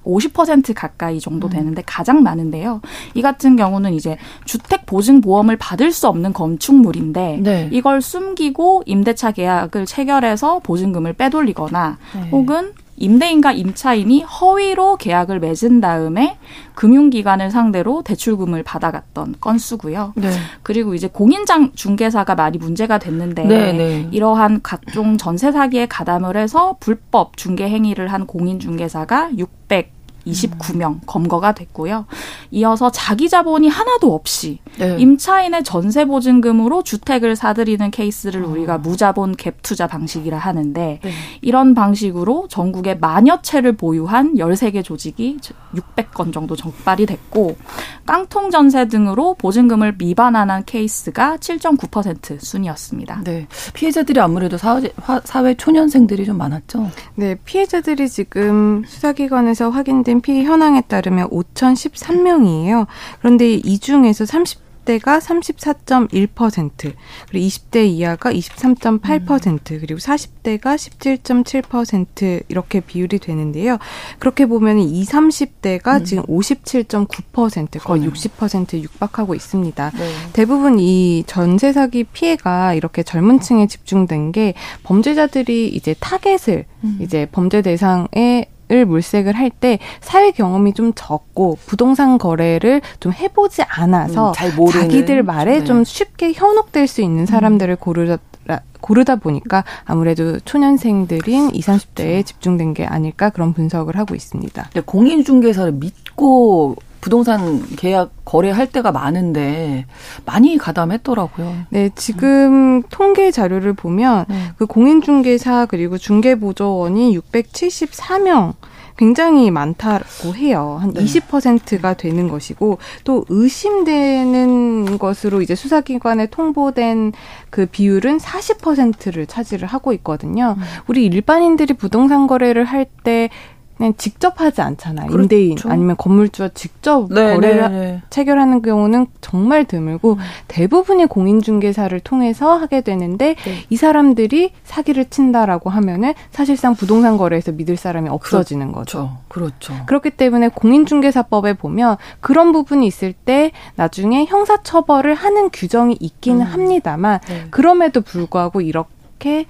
50% 가까이 정도 음. 되는데 가장 많은데요. 이 같은 경우는 이제 주택 보증 보험을 받을 수 없는 건축물인데 네. 이걸 숨기고 임대차 계약을 체결해서 보증금을 빼돌리거나 네. 혹은 임대인과 임차인이 허위로 계약을 맺은 다음에 금융기관을 상대로 대출금을 받아갔던 건수고요. 네. 그리고 이제 공인장 중개사가 많이 문제가 됐는데 네, 네. 이러한 각종 전세 사기에 가담을 해서 불법 중개 행위를 한 공인 중개사가 600 29명 검거가 됐고요. 이어서 자기 자본이 하나도 없이 네. 임차인의 전세 보증금으로 주택을 사들이는 케이스를 어. 우리가 무자본 갭 투자 방식이라 하는데 네. 이런 방식으로 전국에 만여 채를 보유한 13개 조직이 600건 정도 적발이 됐고 깡통 전세 등으로 보증금을 미반환한 케이스가 7.9% 순이었습니다. 네. 피해자들이 아무래도 사회, 사회 초년생들이 좀 많았죠. 네, 피해자들이 지금 수사기관에서 확인된 발생 피해 현황에 따르면 5,013명이에요. 그런데 이 중에서 30 대가 34.1%, 그리고 20대 이하가 23.8%, 음. 그리고 40대가 17.7% 이렇게 비율이 되는데요. 그렇게 보면 20, 30대가 음. 지금 57.9% 거의 60% 육박하고 있습니다. 네. 대부분 이 전세 사기 피해가 이렇게 젊은 층에 집중된 게 범죄자들이 이제 타겟을 음. 이제 범죄 대상에 을 물색을 할 때 사회 경험이 좀 적고 부동산 거래를 좀 해보지 않아서 음, 자기들 말에 네. 좀 쉽게 현혹될 수 있는 사람들을 음. 고르다 고르다 보니까 아무래도 초년생들인 20, 30대에 그렇죠. 집중된 게 아닐까 그런 분석을 하고 있습니다. 네, 공인중개사를 믿고 부동산 계약 거래할 때가 많은데 많이 가담했더라고요. 네, 지금 음. 통계 자료를 보면 네. 그 공인중개사 그리고 중개보조원이 674명 굉장히 많다고 해요. 한 네. 20%가 되는 것이고 또 의심되는 것으로 이제 수사기관에 통보된 그 비율은 40%를 차지를 하고 있거든요. 음. 우리 일반인들이 부동산 거래를 할때 그냥 직접 하지 않잖아요. 그렇죠. 임대인 아니면 건물주와 직접 네, 거래를 네, 네. 체결하는 경우는 정말 드물고 음. 대부분이 공인중개사를 통해서 하게 되는데 네. 이 사람들이 사기를 친다라고 하면은 사실상 부동산 거래에서 믿을 사람이 없어지는 그렇죠. 거죠. 그렇죠. 그렇기 때문에 공인중개사법에 보면 그런 부분이 있을 때 나중에 형사처벌을 하는 규정이 있기는 음. 합니다만 네. 그럼에도 불구하고 이렇게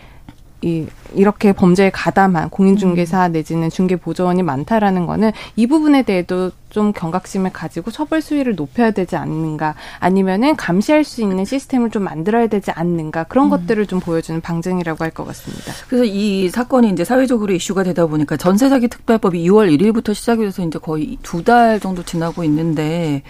이 이렇게 범죄에 가담한 공인중개사 음. 내지는 중개보조원이 많다라는 거는 이 부분에 대해도 좀 경각심을 가지고 처벌 수위를 높여야 되지 않는가 아니면은 감시할 수 있는 시스템을 좀 만들어야 되지 않는가 그런 음. 것들을 좀 보여주는 방증이라고 할 것 같습니다. 그래서 이 사건이 이제 사회적으로 이슈가 되다 보니까 전세 사기 특별법이 2월 1일부터 시작이 돼서 이제 거의 두 달 정도 지나고 있는데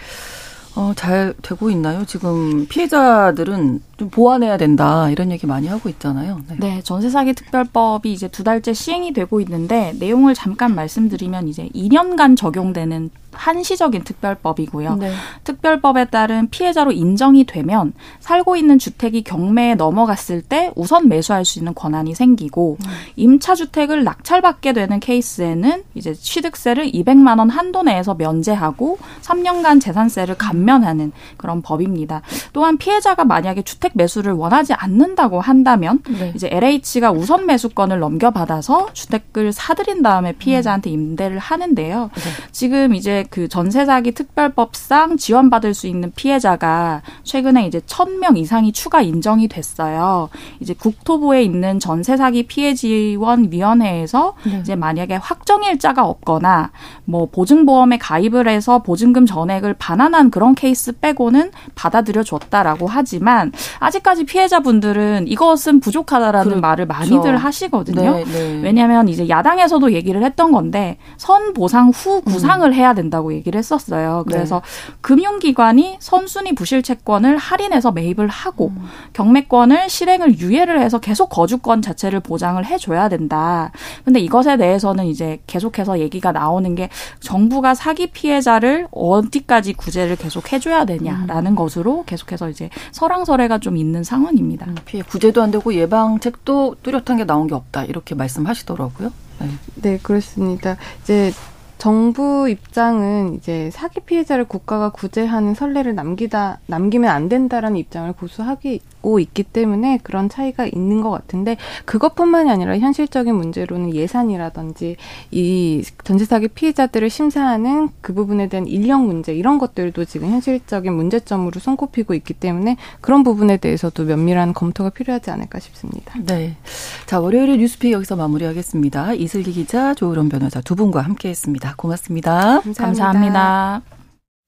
어, 잘 되고 있나요? 지금 피해자들은 좀 보완해야 된다 이런 얘기 많이 하고 있잖아요. 네. 네, 전세 사기 특별법이 이제 두 달째 시행이 되고 있는데 내용을 잠깐 말씀드리면 이제 2년간 적용되는 한시적인 특별법이고요. 네. 특별법에 따른 피해자로 인정이 되면 살고 있는 주택이 경매에 넘어갔을 때 우선 매수할 수 있는 권한이 생기고 음. 임차 주택을 낙찰받게 되는 케이스에는 이제 취득세를 200만 원 한도 내에서 면제하고 3년간 재산세를 감면하는 그런 법입니다. 또한 피해자가 만약에 주택 매수를 원하지 않는다고 한다면 네. 이제 LH가 우선 매수권을 넘겨받아서 주택을 사들인 다음에 피해자한테 임대를 하는데요. 네. 지금 이제 그 전세 사기 특별법상 지원받을 수 있는 피해자가 최근에 이제 천 명 이상이 추가 인정이 됐어요. 이제 국토부에 있는 전세 사기 피해 지원 위원회에서 네. 이제 만약에 확정일자가 없거나 뭐 보증보험에 가입을 해서 보증금 전액을 반환한 그런 케이스 빼고는 받아들여 줬다라고 하지만 아직까지 피해자분들은 이것은 부족하다라는 그렇죠. 말을 많이들 하시거든요. 네, 네. 왜냐하면 이제 야당에서도 얘기를 했던 건데 선 보상 후 구상을 음. 해야 된다고 된다고 얘기를 했었어요. 그래서 네. 금융기관이 선순위 부실 채권을 할인해서 매입을 하고 음. 경매권을 실행을 유예를 해서 계속 거주권 자체를 보장을 해줘야 된다. 근데 이것에 대해서는 이제 계속해서 얘기가 나오는 게 정부가 사기 피해자를 어디까지 구제를 계속 해줘야 되냐라는 음. 것으로 계속해서 이제 설왕설래가 좀 있는 상황입니다. 음, 피해 구제도 안 되고 예방책도 뚜렷한 게 나온 게 없다 이렇게 말씀하시더라고요. 네, 네 그렇습니다. 이제 정부 입장은 이제 사기 피해자를 국가가 구제하는 선례를 남기다 남기면 안 된다라는 입장을 고수하기 고 있기 때문에 그런 차이가 있는 것 같은데 그것뿐만이 아니라 현실적인 문제로는 예산이라든지 이 전세 사기 피해자들을 심사하는 그 부분에 대한 인력 문제 이런 것들도 지금 현실적인 문제점으로 손꼽히고 있기 때문에 그런 부분에 대해서도 면밀한 검토가 필요하지 않을까 싶습니다. 네. 자, 월요일에 뉴스픽 여기서 마무리하겠습니다. 이슬기 기자, 조으론 변호사 두 분과 함께 했습니다. 고맙습니다. 감사합니다.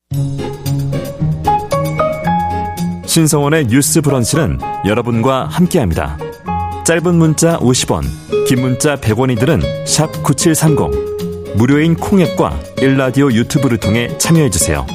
감사합니다. 신성원의 뉴스 브런치는 여러분과 함께합니다. 짧은 문자 50원, 긴 문자 100원이들은 9730. 무료인 콩앱과 일라디오 유튜브를 통해 참여해주세요.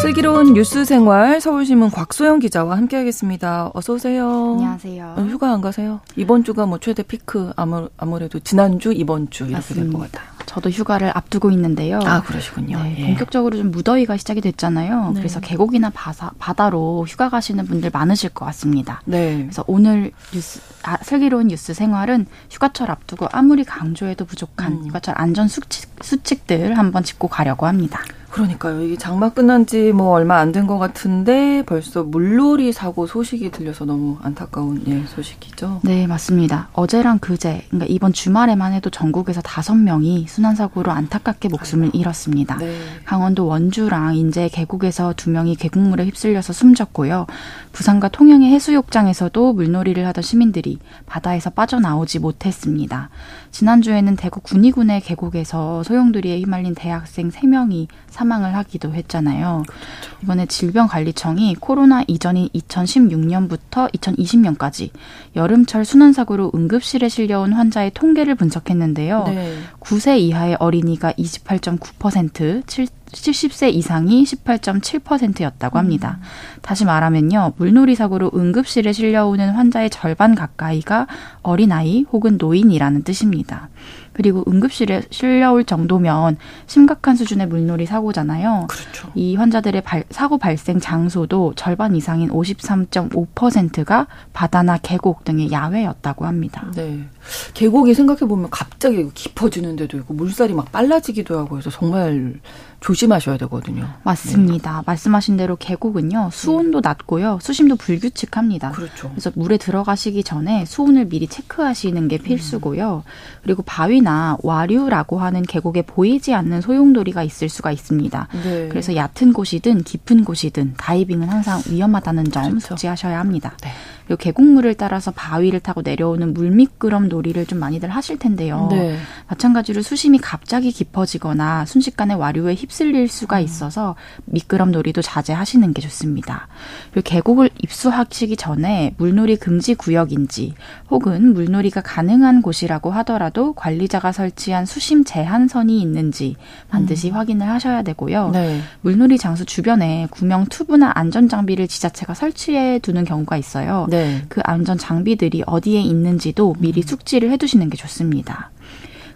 슬기로운 뉴스 생활 서울신문 곽소영 기자와 함께하겠습니다. 어서 오세요. 안녕하세요. 어, 휴가 안 가세요? 이번 주가 뭐 최대 피크 아무, 아무래도 지난주 이번 주 이렇게 될 것 같아요. 저도 휴가를 앞두고 있는데요. 아 그러시군요. 네, 예. 본격적으로 좀 무더위가 시작이 됐잖아요. 네. 그래서 계곡이나 바사, 바다로 휴가 가시는 분들 많으실 것 같습니다. 네. 그래서 오늘 뉴스 아, 슬기로운 뉴스 생활은 휴가철 앞두고 아무리 강조해도 부족한 음. 휴가철 안전 수칙, 수칙들 한번 짚고 가려고 합니다. 그러니까요. 이게 장마 끝난 지 뭐 얼마 안 된 것 같은데 벌써 물놀이 사고 소식이 들려서 너무 안타까운 예, 소식이죠. 네, 맞습니다. 어제랑 그제, 그러니까 이번 주말에만 해도 전국에서 다섯 명이 순환사고로 안타깝게 목숨을 아이고. 잃었습니다. 네. 강원도 원주랑 인제 계곡에서 두 명이 계곡물에 휩쓸려서 숨졌고요. 부산과 통영의 해수욕장에서도 물놀이를 하던 시민들이 바다에서 빠져나오지 못했습니다. 지난주에는 대구 군위군의 계곡에서 소용돌이에 휘말린 대학생 3명이 사망을 하기도 했잖아요. 그렇죠. 이번에 질병관리청이 코로나 이전인 2016년부터 2020년까지 여름철 순환사고로 응급실에 실려온 환자의 통계를 분석했는데요. 네. 9세 이하의 어린이가 28.9%, 7 70세 이상이 18.7%였다고 합니다. 음. 다시 말하면요. 물놀이 사고로 응급실에 실려오는 환자의 절반 가까이가 어린아이 혹은 노인이라는 뜻입니다. 그리고 응급실에 실려올 정도면 심각한 수준의 물놀이 사고잖아요. 그렇죠. 이 환자들의 발, 사고 발생 장소도 절반 이상인 53.5%가 바다나 계곡 등의 야외였다고 합니다. 네. 계곡이 생각해 보면 갑자기 깊어지는 데도 있고 물살이 막 빨라지기도 하고 해서 정말 조심하셔야 되거든요. 맞습니다. 네. 말씀하신 대로 계곡은요 수온도 네. 낮고요 수심도 불규칙합니다. 그렇죠. 그래서 물에 들어가시기 전에 수온을 미리 체크하시는 게 필수고요. 음. 그리고 바위나 와류라고 하는 계곡에 보이지 않는 소용돌이가 있을 수가 있습니다. 네. 그래서 얕은 곳이든 깊은 곳이든 다이빙은 항상 위험하다는 점 그렇죠. 숙지하셔야 합니다. 네. 그리고 계곡물을 따라서 바위를 타고 내려오는 물미끄럼 놀이를 좀 많이들 하실 텐데요. 네. 마찬가지로 수심이 갑자기 깊어지거나 순식간에 와류에 휩쓸릴 수가 음. 있어서 미끄럼 놀이도 자제하시는 게 좋습니다. 그리고 계곡을 입수하시기 전에 물놀이 금지 구역인지 혹은 물놀이가 가능한 곳이라고 하더라도 관리자가 설치한 수심 제한선이 있는지 반드시 음. 확인을 하셔야 되고요. 네. 물놀이 장소 주변에 구명 튜브나 안전 장비를 지자체가 설치해 두는 경우가 있어요. 네. 그 안전 장비들이 어디에 있는지도 미리 음. 숙지를 해두시는 게 좋습니다.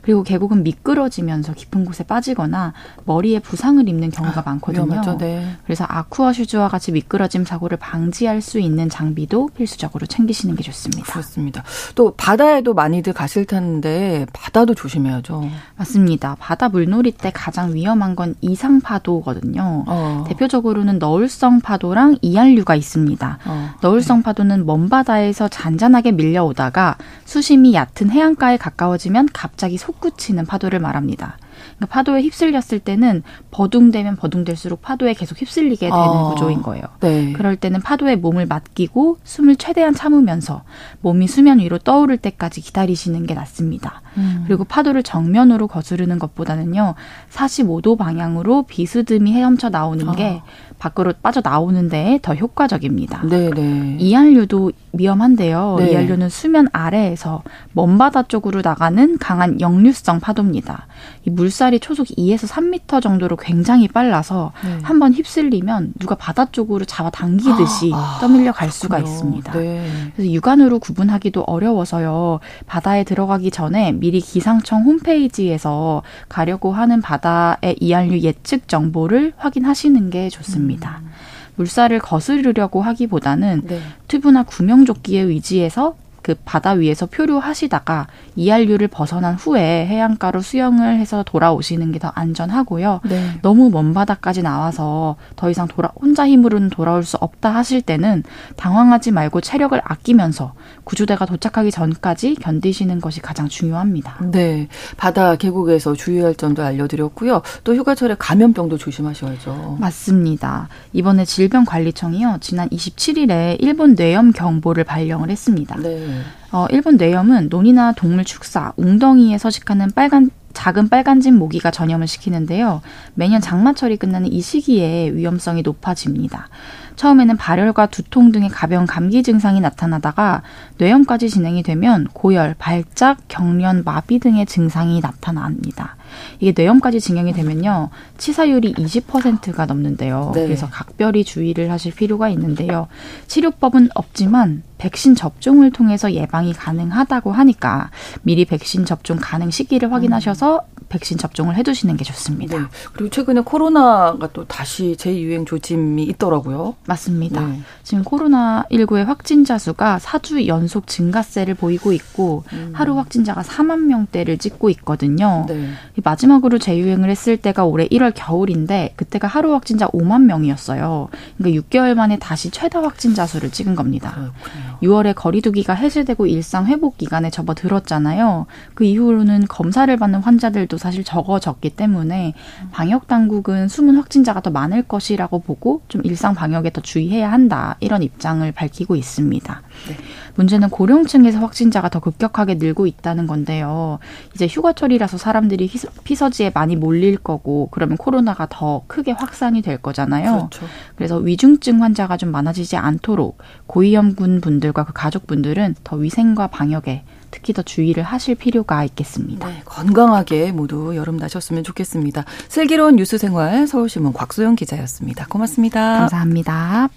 그리고 계곡은 미끄러지면서 깊은 곳에 빠지거나 머리에 부상을 입는 경우가 아, 많거든요. 네. 그래서 아쿠아 슈즈와 같이 미끄러짐 사고를 방지할 수 있는 장비도 필수적으로 챙기시는 게 좋습니다. 그렇습니다. 또 바다에도 많이들 가실 텐데 바다도 조심해야죠. 맞습니다. 바다 물놀이 때 가장 위험한 건 이상 파도거든요. 어. 대표적으로는 너울성 파도랑 이한류가 있습니다. 어. 너울성 네. 파도는 먼 바다에서 잔잔하게 밀려오다가 수심이 얕은 해안가에 가까워지면 갑자기 속 솟구치는 파도를 말합니다. 그러니까 파도에 휩쓸렸을 때는 버둥대면 버둥될수록 파도에 계속 휩쓸리게 되는 아, 구조인 거예요. 네. 그럴 때는 파도에 몸을 맡기고 숨을 최대한 참으면서 몸이 수면 위로 떠오를 때까지 기다리시는 게 낫습니다. 음. 그리고 파도를 정면으로 거스르는 것보다는요, 45도 방향으로 비스듬히 헤엄쳐 나오는 게 아. 밖으로 빠져 나오는데 더 효과적입니다. 네네. 네. 이한류도 위험한데요. 네. 이한류는 수면 아래에서 먼바다 쪽으로 나가는 강한 역류성 파도입니다. 이 물살이 초속 2에서 3미터 정도로 굉장히 빨라서 네. 한번 휩쓸리면 누가 바다 쪽으로 잡아당기듯이 아, 떠밀려 갈 수가 있습니다. 네. 그래서 육안으로 구분하기도 어려워서요. 바다에 들어가기 전에 미리 기상청 홈페이지에서 가려고 하는 바다의 이한류 예측 정보를 확인하시는 게 좋습니다. 음. 물살을 거스르려고 하기보다는 네. 튜브나 구명조끼에 의지해서 그 바다 위에서 표류하시다가 이알류를 벗어난 후에 해안가로 수영을 해서 돌아오시는 게 더 안전하고요. 네. 너무 먼 바다까지 나와서 더 이상 돌아 혼자 힘으로는 돌아올 수 없다 하실 때는 당황하지 말고 체력을 아끼면서 구조대가 도착하기 전까지 견디시는 것이 가장 중요합니다. 네. 바다 계곡에서 주의할 점도 알려드렸고요. 또 휴가철에 감염병도 조심하셔야죠. 맞습니다. 이번에 질병관리청이요. 지난 27일에 일본 뇌염 경보를 발령을 했습니다. 네. 어, 일본 뇌염은 논이나 동물 축사, 웅덩이에 서식하는 빨간 작은 빨간진 모기가 전염을 시키는데요. 매년 장마철이 끝나는 이 시기에 위험성이 높아집니다. 처음에는 발열과 두통 등의 가벼운 감기 증상이 나타나다가 뇌염까지 진행이 되면 고열, 발작, 경련, 마비 등의 증상이 나타납니다. 이게 뇌염까지 진행이 되면요. 치사율이 20%가 넘는데요. 네. 그래서 각별히 주의를 하실 필요가 있는데요. 치료법은 없지만 백신 접종을 통해서 예방이 가능하다고 하니까 미리 백신 접종 가능 시기를 확인하셔서 백신 접종을 해두시는 게 좋습니다. 네. 그리고 최근에 코로나가 또 다시 재유행 조짐이 있더라고요. 맞습니다. 네. 지금 코로나19의 확진자 수가 4주 연속 증가세를 보이고 있고 음. 하루 확진자가 4만 명대를 찍고 있거든요. 네. 마지막으로 재유행을 했을 때가 올해 1월 겨울인데 그때가 하루 확진자 5만 명이었어요. 그러니까 6개월 만에 다시 최다 확진자 수를 찍은 겁니다. 그렇군요. 6월에 거리두기가 해제되고 일상 회복 기간에 접어들었잖아요. 그 이후로는 검사를 받는 환자들도 사실 적어졌기 때문에 방역 당국은 숨은 확진자가 더 많을 것이라고 보고 좀 일상 방역에 더 주의해야 한다 이런 입장을 밝히고 있습니다. 네. 문제는 고령층에서 확진자가 더 급격하게 늘고 있다는 건데요. 이제 휴가철이라서 사람들이 피서지에 많이 몰릴 거고 그러면 코로나가 더 크게 확산이 될 거잖아요. 그렇죠. 그래서 위중증 환자가 좀 많아지지 않도록 고위험군 분들과 그 가족분들은 더 위생과 방역에 특히 더 주의를 하실 필요가 있겠습니다. 네, 건강하게 모두 여름 나셨으면 좋겠습니다. 슬기로운 뉴스 생활 서울신문 곽소영 기자였습니다. 고맙습니다. 감사합니다.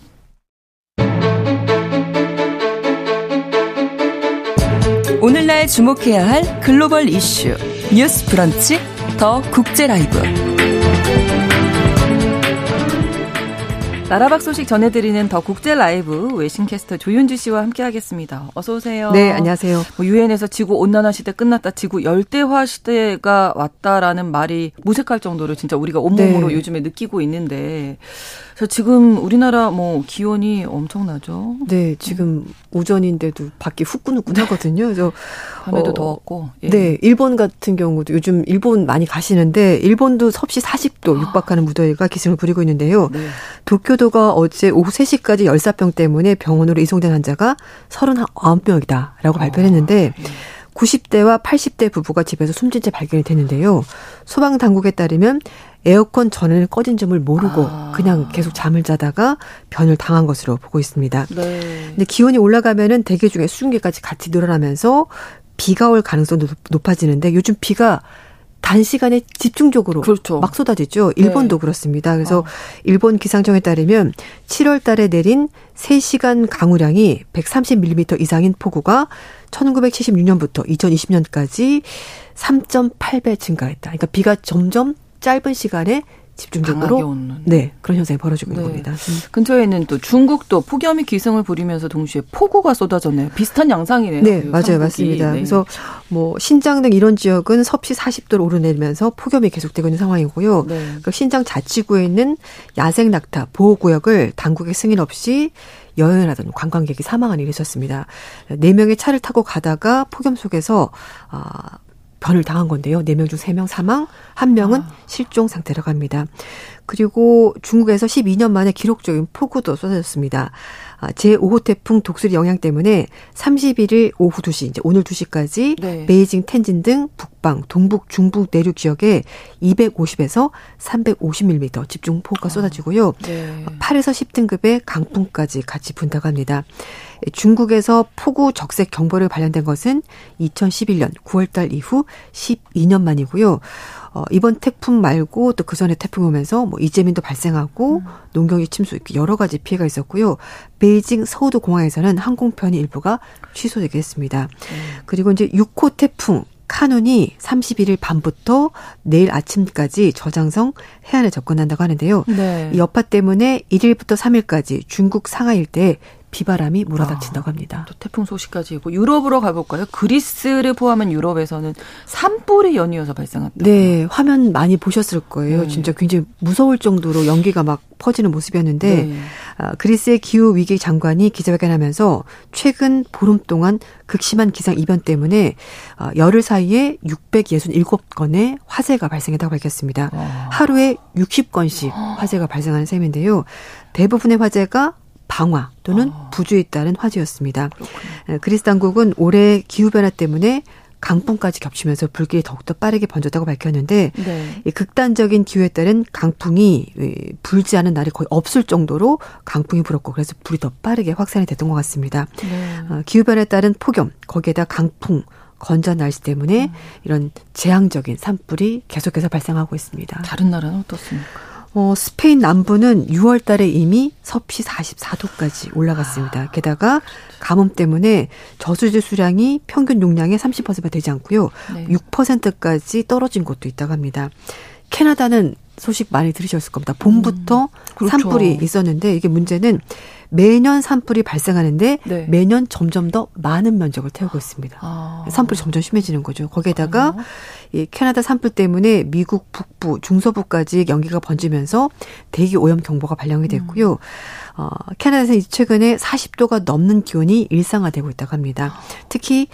오늘날 주목해야 할 글로벌 이슈 뉴스 브런치 더 국제 라이브 나라 밖 소식 전해드리는 더 국제 라이브 외신캐스터 조윤주 씨와 함께하겠습니다. 어서 오세요. 네, 안녕하세요. 뭐 유엔에서 지구 온난화 시대 끝났다, 지구 열대화 시대가 왔다라는 말이 무색할 정도로 진짜 우리가 온몸으로 네. 요즘에 느끼고 있는데 저 지금 우리나라 뭐 기온이 엄청나죠. 네, 지금 오전인데도 밖이 후끈후끈하거든요. 그래서 밤에도 어, 더웠고. 예. 네, 일본 같은 경우도 요즘 일본 많이 가시는데 일본도 섭씨 40도 육박하는 무더위가 기승을 부리고 있는데요. 네. 도쿄 도가 어제 오후 3시까지 열사병 때문에 병원으로 이송된 환자가 39명이다라고 발표했는데 아, 예. 90대와 80대 부부가 집에서 숨진 채 발견이 됐는데요. 소방 당국에 따르면 에어컨 전원을 꺼진 점을 모르고 아. 그냥 계속 잠을 자다가 변을 당한 것으로 보고 있습니다. 네. 근데 기온이 올라가면은 대기 중에 수증기까지 같이 늘어나면서 비가 올 가능성도 높아지는데 요즘 비가 단시간에 집중적으로 그렇죠. 막 쏟아지죠. 일본도 네. 그렇습니다. 그래서 어. 일본 기상청에 따르면 7월 달에 내린 3시간 강우량이 130mm 이상인 폭우가 1976년부터 2020년까지 3.8배 증가했다. 그러니까 비가 점점 짧은 시간에 집중적으로 네 그런 현상이 벌어지고 있는 네. 겁니다. 음. 근처에는 또 중국도 폭염이 기승을 부리면서 동시에 폭우가 쏟아졌네요. 비슷한 양상이네요. 네 맞아요 삼국이. 맞습니다. 네. 그래서 뭐 신장 등 이런 지역은 섭씨 40도를 오르내리면서 폭염이 계속되고 있는 상황이고요. 네. 그 신장 자치구에 있는 야생 낙타 보호 구역을 당국의 승인 없이 여행을 하던 관광객이 사망한 일이 있었습니다. 네 명의 차를 타고 가다가 폭염 속에서 아 변을 당한 건데요. 4명 중 3명 사망, 1명은 아. 실종 상태라고 합니다. 그리고 중국에서 12년 만에 기록적인 폭우도 쏟아졌습니다. 아, 제5호 태풍 독수리 영향 때문에 31일 오후 2시, 이제 오늘 2시까지 네. 베이징, 텐진 등 북방, 동북, 중북 내륙 지역에 250에서 350mm 집중 폭우가 쏟아지고요. 네. 8에서 10등급의 강풍까지 같이 분다고 합니다. 중국에서 폭우 적색 경보를 발령된 것은 2011년 9월달 이후 12년 만이고요. 어, 이번 태풍 말고 또 그 전에 태풍이 오면서 뭐 이재민도 발생하고 음. 농경지 침수 이렇게 여러 가지 피해가 있었고요. 베이징 서우도 공항에서는 항공편이 일부가 취소되게 했습니다. 음. 그리고 이제 6호 태풍 카눈이 31일 밤부터 내일 아침까지 저장성 해안에 접근한다고 하는데요. 네. 이 여파 때문에 1일부터 3일까지 중국 상하이 일대에 비바람이 몰아닥친다고 합니다. 아, 또 태풍 소식까지 있고 유럽으로 가볼까요? 그리스를 포함한 유럽에서는 산불이 연이어서 발생했다. 네, 화면 많이 보셨을 거예요. 네. 진짜 굉장히 무서울 정도로 연기가 막 퍼지는 모습이었는데 네. 아, 그리스의 기후 위기 장관이 기자회견하면서 최근 보름 동안 극심한 기상 이변 때문에 아, 열흘 사이에 667건의 화재가 발생했다고 밝혔습니다. 와. 하루에 60건씩 화재가 발생하는 셈인데요. 대부분의 화재가 방화 또는 아. 부주에 따른 화재였습니다. 그렇군요. 그리스 당국은 올해 기후변화 때문에 강풍까지 겹치면서 불길이 더욱더 빠르게 번졌다고 밝혔는데 네. 이 극단적인 기후에 따른 강풍이 불지 않은 날이 거의 없을 정도로 강풍이 불었고 그래서 불이 더 빠르게 확산이 됐던 것 같습니다. 네. 어, 기후변화에 따른 폭염 거기에다 강풍 건조한 날씨 때문에 음. 이런 재앙적인 산불이 계속해서 발생하고 있습니다. 다른 나라는 어떻습니까? 어, 스페인 남부는 6월 달에 이미 섭씨 44도까지 올라갔습니다. 아, 게다가 가뭄 때문에 저수지 수량이 평균 용량의 30%가 되지 않고요. 네. 6%까지 떨어진 곳도 있다고 합니다. 캐나다는 소식 많이 들으셨을 겁니다. 봄부터 음, 그렇죠. 산불이 있었는데 이게 문제는 매년 산불이 발생하는데 네. 매년 점점 더 많은 면적을 태우고 있습니다. 아. 산불이 점점 심해지는 거죠. 거기에다가 아. 이 캐나다 산불 때문에 미국 북부, 중서부까지 연기가 번지면서 대기 오염 경보가 발령이 됐고요. 음. 어, 캐나다에서 최근에 40도가 넘는 기온이 일상화되고 있다고 합니다. 특히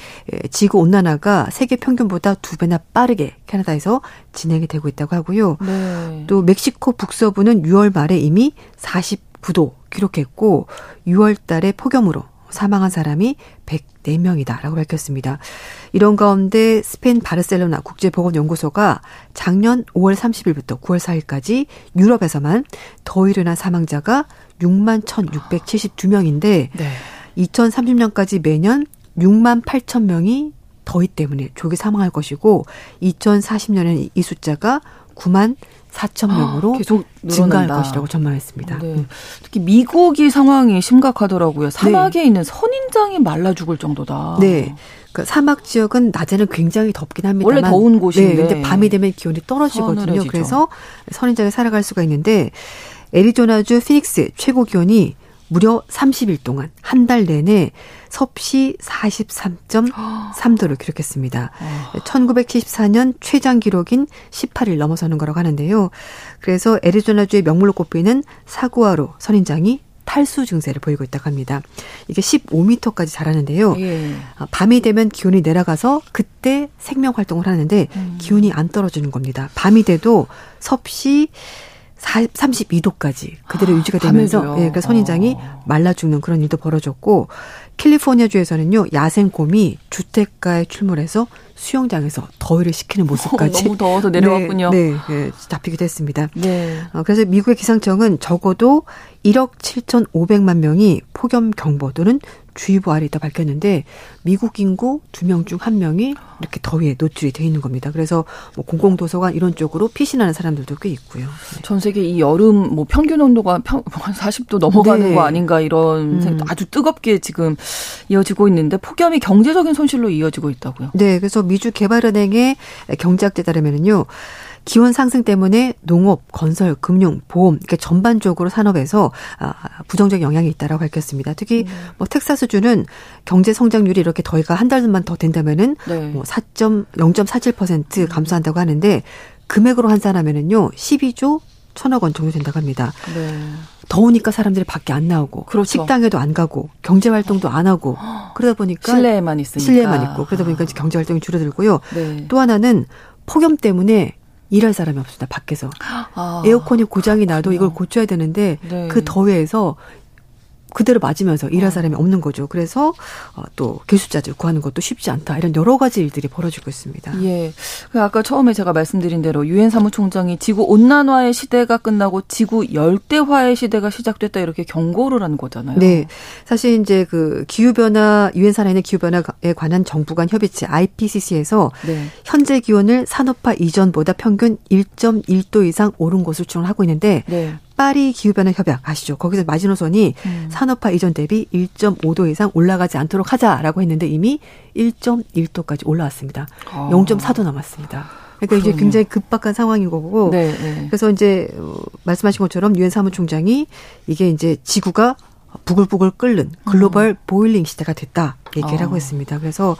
지구 온난화가 세계 평균보다 두 배나 빠르게 캐나다에서 진행이 되고 있다고 하고요. 네. 또 멕시코 북서부는 6월 말에 이미 49도 기록했고 6월 달에 폭염으로 사망한 사람이 104명이다라고 밝혔습니다. 이런 가운데 스페인 바르셀로나 국제보건연구소가 작년 5월 30일부터 9월 4일까지 유럽에서만 더위로 인한 사망자가 6만 1,672명인데 네. 2030년까지 매년 6만 8천 명이 더위 때문에 조기 사망할 것이고 2040년에는 이 숫자가 9만 4천 명으로 계속 증가할 것이라고 전망했습니다. 네. 음. 특히 미국이 상황이 심각하더라고요. 사막에 네. 있는 선인장이 말라 죽을 정도다. 네. 그 사막 지역은 낮에는 굉장히 덥긴 합니다만 원래 더운 곳인데 네, 근데 밤이 되면 기온이 떨어지거든요. 서늘해지죠. 그래서 선인장에 살아갈 수가 있는데 애리조나주 피닉스 최고 기온이 무려 30일 동안 한 달 내내 섭씨 43.3도를 기록했습니다. 1974년 최장 기록인 18일 넘어서는 거라고 하는데요. 그래서 애리조나주의 명물로 꼽히는 사구아로 선인장이 탈수 증세를 보이고 있다고 합니다. 이게 15m까지 자라는데요. 예. 아, 밤이 되면 기온이 내려가서 그때 생명 활동을 하는데 음. 기온이 안 떨어지는 겁니다. 밤이 돼도 섭씨 32도까지 그대로 아, 유지가 되면서 예, 그러니까 선인장이 어. 말라 죽는 그런 일도 벌어졌고 캘리포니아주에서는요 야생곰이 주택가에 출몰해서 수영장에서 더위를 식히는 모습까지 너무 더워서 *laughs* 내려왔군요. 네, 네, 네 잡히기도 했습니다. 네. 어, 그래서 미국의 기상청은 적어도 1억 7,500만 명이 폭염 경보 또는 주의보 아래 있다 밝혔는데 미국 인구 두 명 중 한 명이 이렇게 더위에 노출이 돼 있는 겁니다. 그래서 뭐 공공도서관 이런 쪽으로 피신하는 사람들도 꽤 있고요. 네. 전 세계 이 여름 뭐 평균 온도가 평 40도 넘어가는 네. 거 아닌가 이런 음. 아주 뜨겁게 지금 이어지고 있는데 폭염이 경제적인 손실로 이어지고 있다고요. 네, 그래서 미주 개발은행의 경제학제 따르면은요. 기온 상승 때문에 농업, 건설, 금융, 보험 이렇게 전반적으로 산업에서 아, 부정적 영향이 있다라고 밝혔습니다. 특히 음. 뭐 텍사스주는 경제 성장률이 이렇게 더위가 한 달만 더 된다면은 네. 뭐 4.0.47% 감소한다고 하는데 금액으로 환산하면은요 12조 천억 원 정도 된다고 합니다. 네. 더우니까 사람들이 밖에 안 나오고 그렇죠. 식당에도 안 가고 경제 활동도 안 하고 그러다 보니까 실내에만 있으니까 실내에만 있고 그러다 보니까 경제 활동이 줄어들고요. 네. 또 하나는 폭염 때문에 일할 사람이 없습니다. 밖에서 *gasps* 아, 에어컨이 고장이 나도 이걸 고쳐야 되는데 네. 그 더위에서 그대로 맞으면서 일할 어. 사람이 없는 거죠. 그래서 어, 또 교수자들 구하는 것도 쉽지 않다. 이런 여러 가지 일들이 벌어지고 있습니다. 예. 그 아까 처음에 제가 말씀드린 대로 유엔 사무총장이 지구 온난화의 시대가 끝나고 지구 열대화의 시대가 시작됐다 이렇게 경고를 한 거잖아요. 네. 사실 이제 그 기후 변화 유엔 산하의 기후 변화에 관한 정부 간 협의체 IPCC에서 네. 현재 기온을 산업화 이전보다 평균 1.1도 이상 오른 것으로 추정하고 있는데 네. 파리 기후변화 협약 아시죠? 거기서 마지노선이 음. 산업화 이전 대비 1.5도 이상 올라가지 않도록 하자라고 했는데 이미 1.1도까지 올라왔습니다. 어. 아. 0.4도 남았습니다. 그러니까 그러네. 이제 굉장히 급박한 상황인 거고. 네, 네. 그래서 이제 어, 말씀하신 것처럼 유엔 사무총장이 이게 이제 지구가 부글부글 끓는 글로벌 음. 보일링 시대가 됐다 얘기를 어. 하고 있습니다. 그래서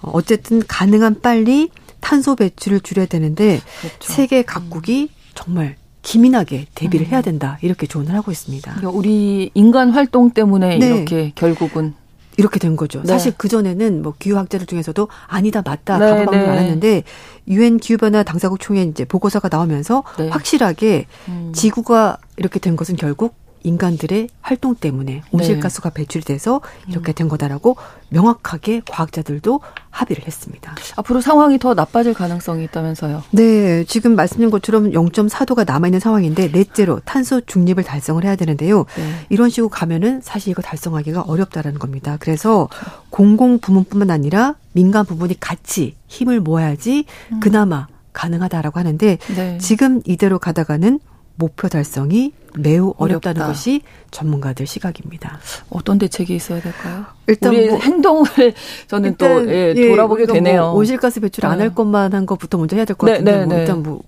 어쨌든 가능한 빨리 탄소 배출을 줄여야 되는데 그렇죠. 세계 각국이 정말 기민하게 대비를 음. 해야 된다 이렇게 조언을 하고 있습니다. 그러니까 우리 인간 활동 때문에 네. 이렇게 결국은 이렇게 된 거죠. 네. 사실 그 전에는 뭐 기후학자들 중에서도 아니다 맞다 네, 가방이 네. 많았는데 유엔 기후변화 당사국 총회 이제 보고서가 나오면서 네. 확실하게 음. 지구가 이렇게 된 것은 결국 인간들의 활동 때문에 온실가스가 네. 배출이 돼서 이렇게 된 거다라고 명확하게 과학자들도 합의를 했습니다. 앞으로 상황이 더 나빠질 가능성이 있다면서요? 네, 지금 말씀드린 것처럼 0.4도가 남아있는 상황인데 넷째로 탄소 중립을 달성을 해야 되는데요. 네. 이런 식으로 가면은 사실 이거 달성하기가 어렵다라는 겁니다. 그래서. 공공 부문뿐만 아니라 민간 부분이 같이 힘을 모아야지 음. 그나마 가능하다라고 하는데 네. 지금 이대로 가다가는 목표 달성이 매우 어렵다는 어렵다. 것이 전문가들 시각입니다. 어떤 대책이 있어야 될까요? 일단 우리 뭐 행동을 *laughs* 저는 또 예, 예, 돌아보게 되네요. 뭐 온실가스 배출 안 할 것만 한 것부터 먼저 해야 될것 네, 같은데 네, 뭐 네. 일단 뭐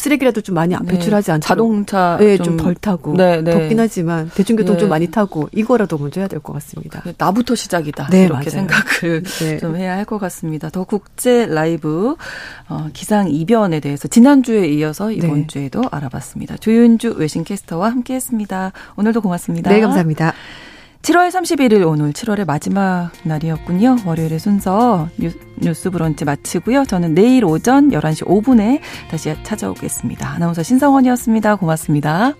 쓰레기라도 좀 많이 네. 배출하지 않죠. 자동차 네, 좀덜 타고 네, 네. 덥긴 하지만 대중교통 좀 네. 많이 타고 이거라도 먼저 해야 될 것 같습니다. 나부터 시작이다. 네, 이렇게 맞아요. 생각을 *laughs* 좀 해야 할 것 같습니다. 더 국제 라이브 어, 기상 이변에 대해서 지난주에 이어서 이번 주에도 알아봤습니다. 조윤주 외신캐스터와 함께했습니다. 오늘도 고맙습니다. 네, 감사합니다. 7월 31일 오늘 7월의 마지막 날이었군요. 월요일의 순서 뉴스 브런치 마치고요. 저는 내일 오전 11시 5분에 다시 찾아오겠습니다. 아나운서 신성원이었습니다. 고맙습니다.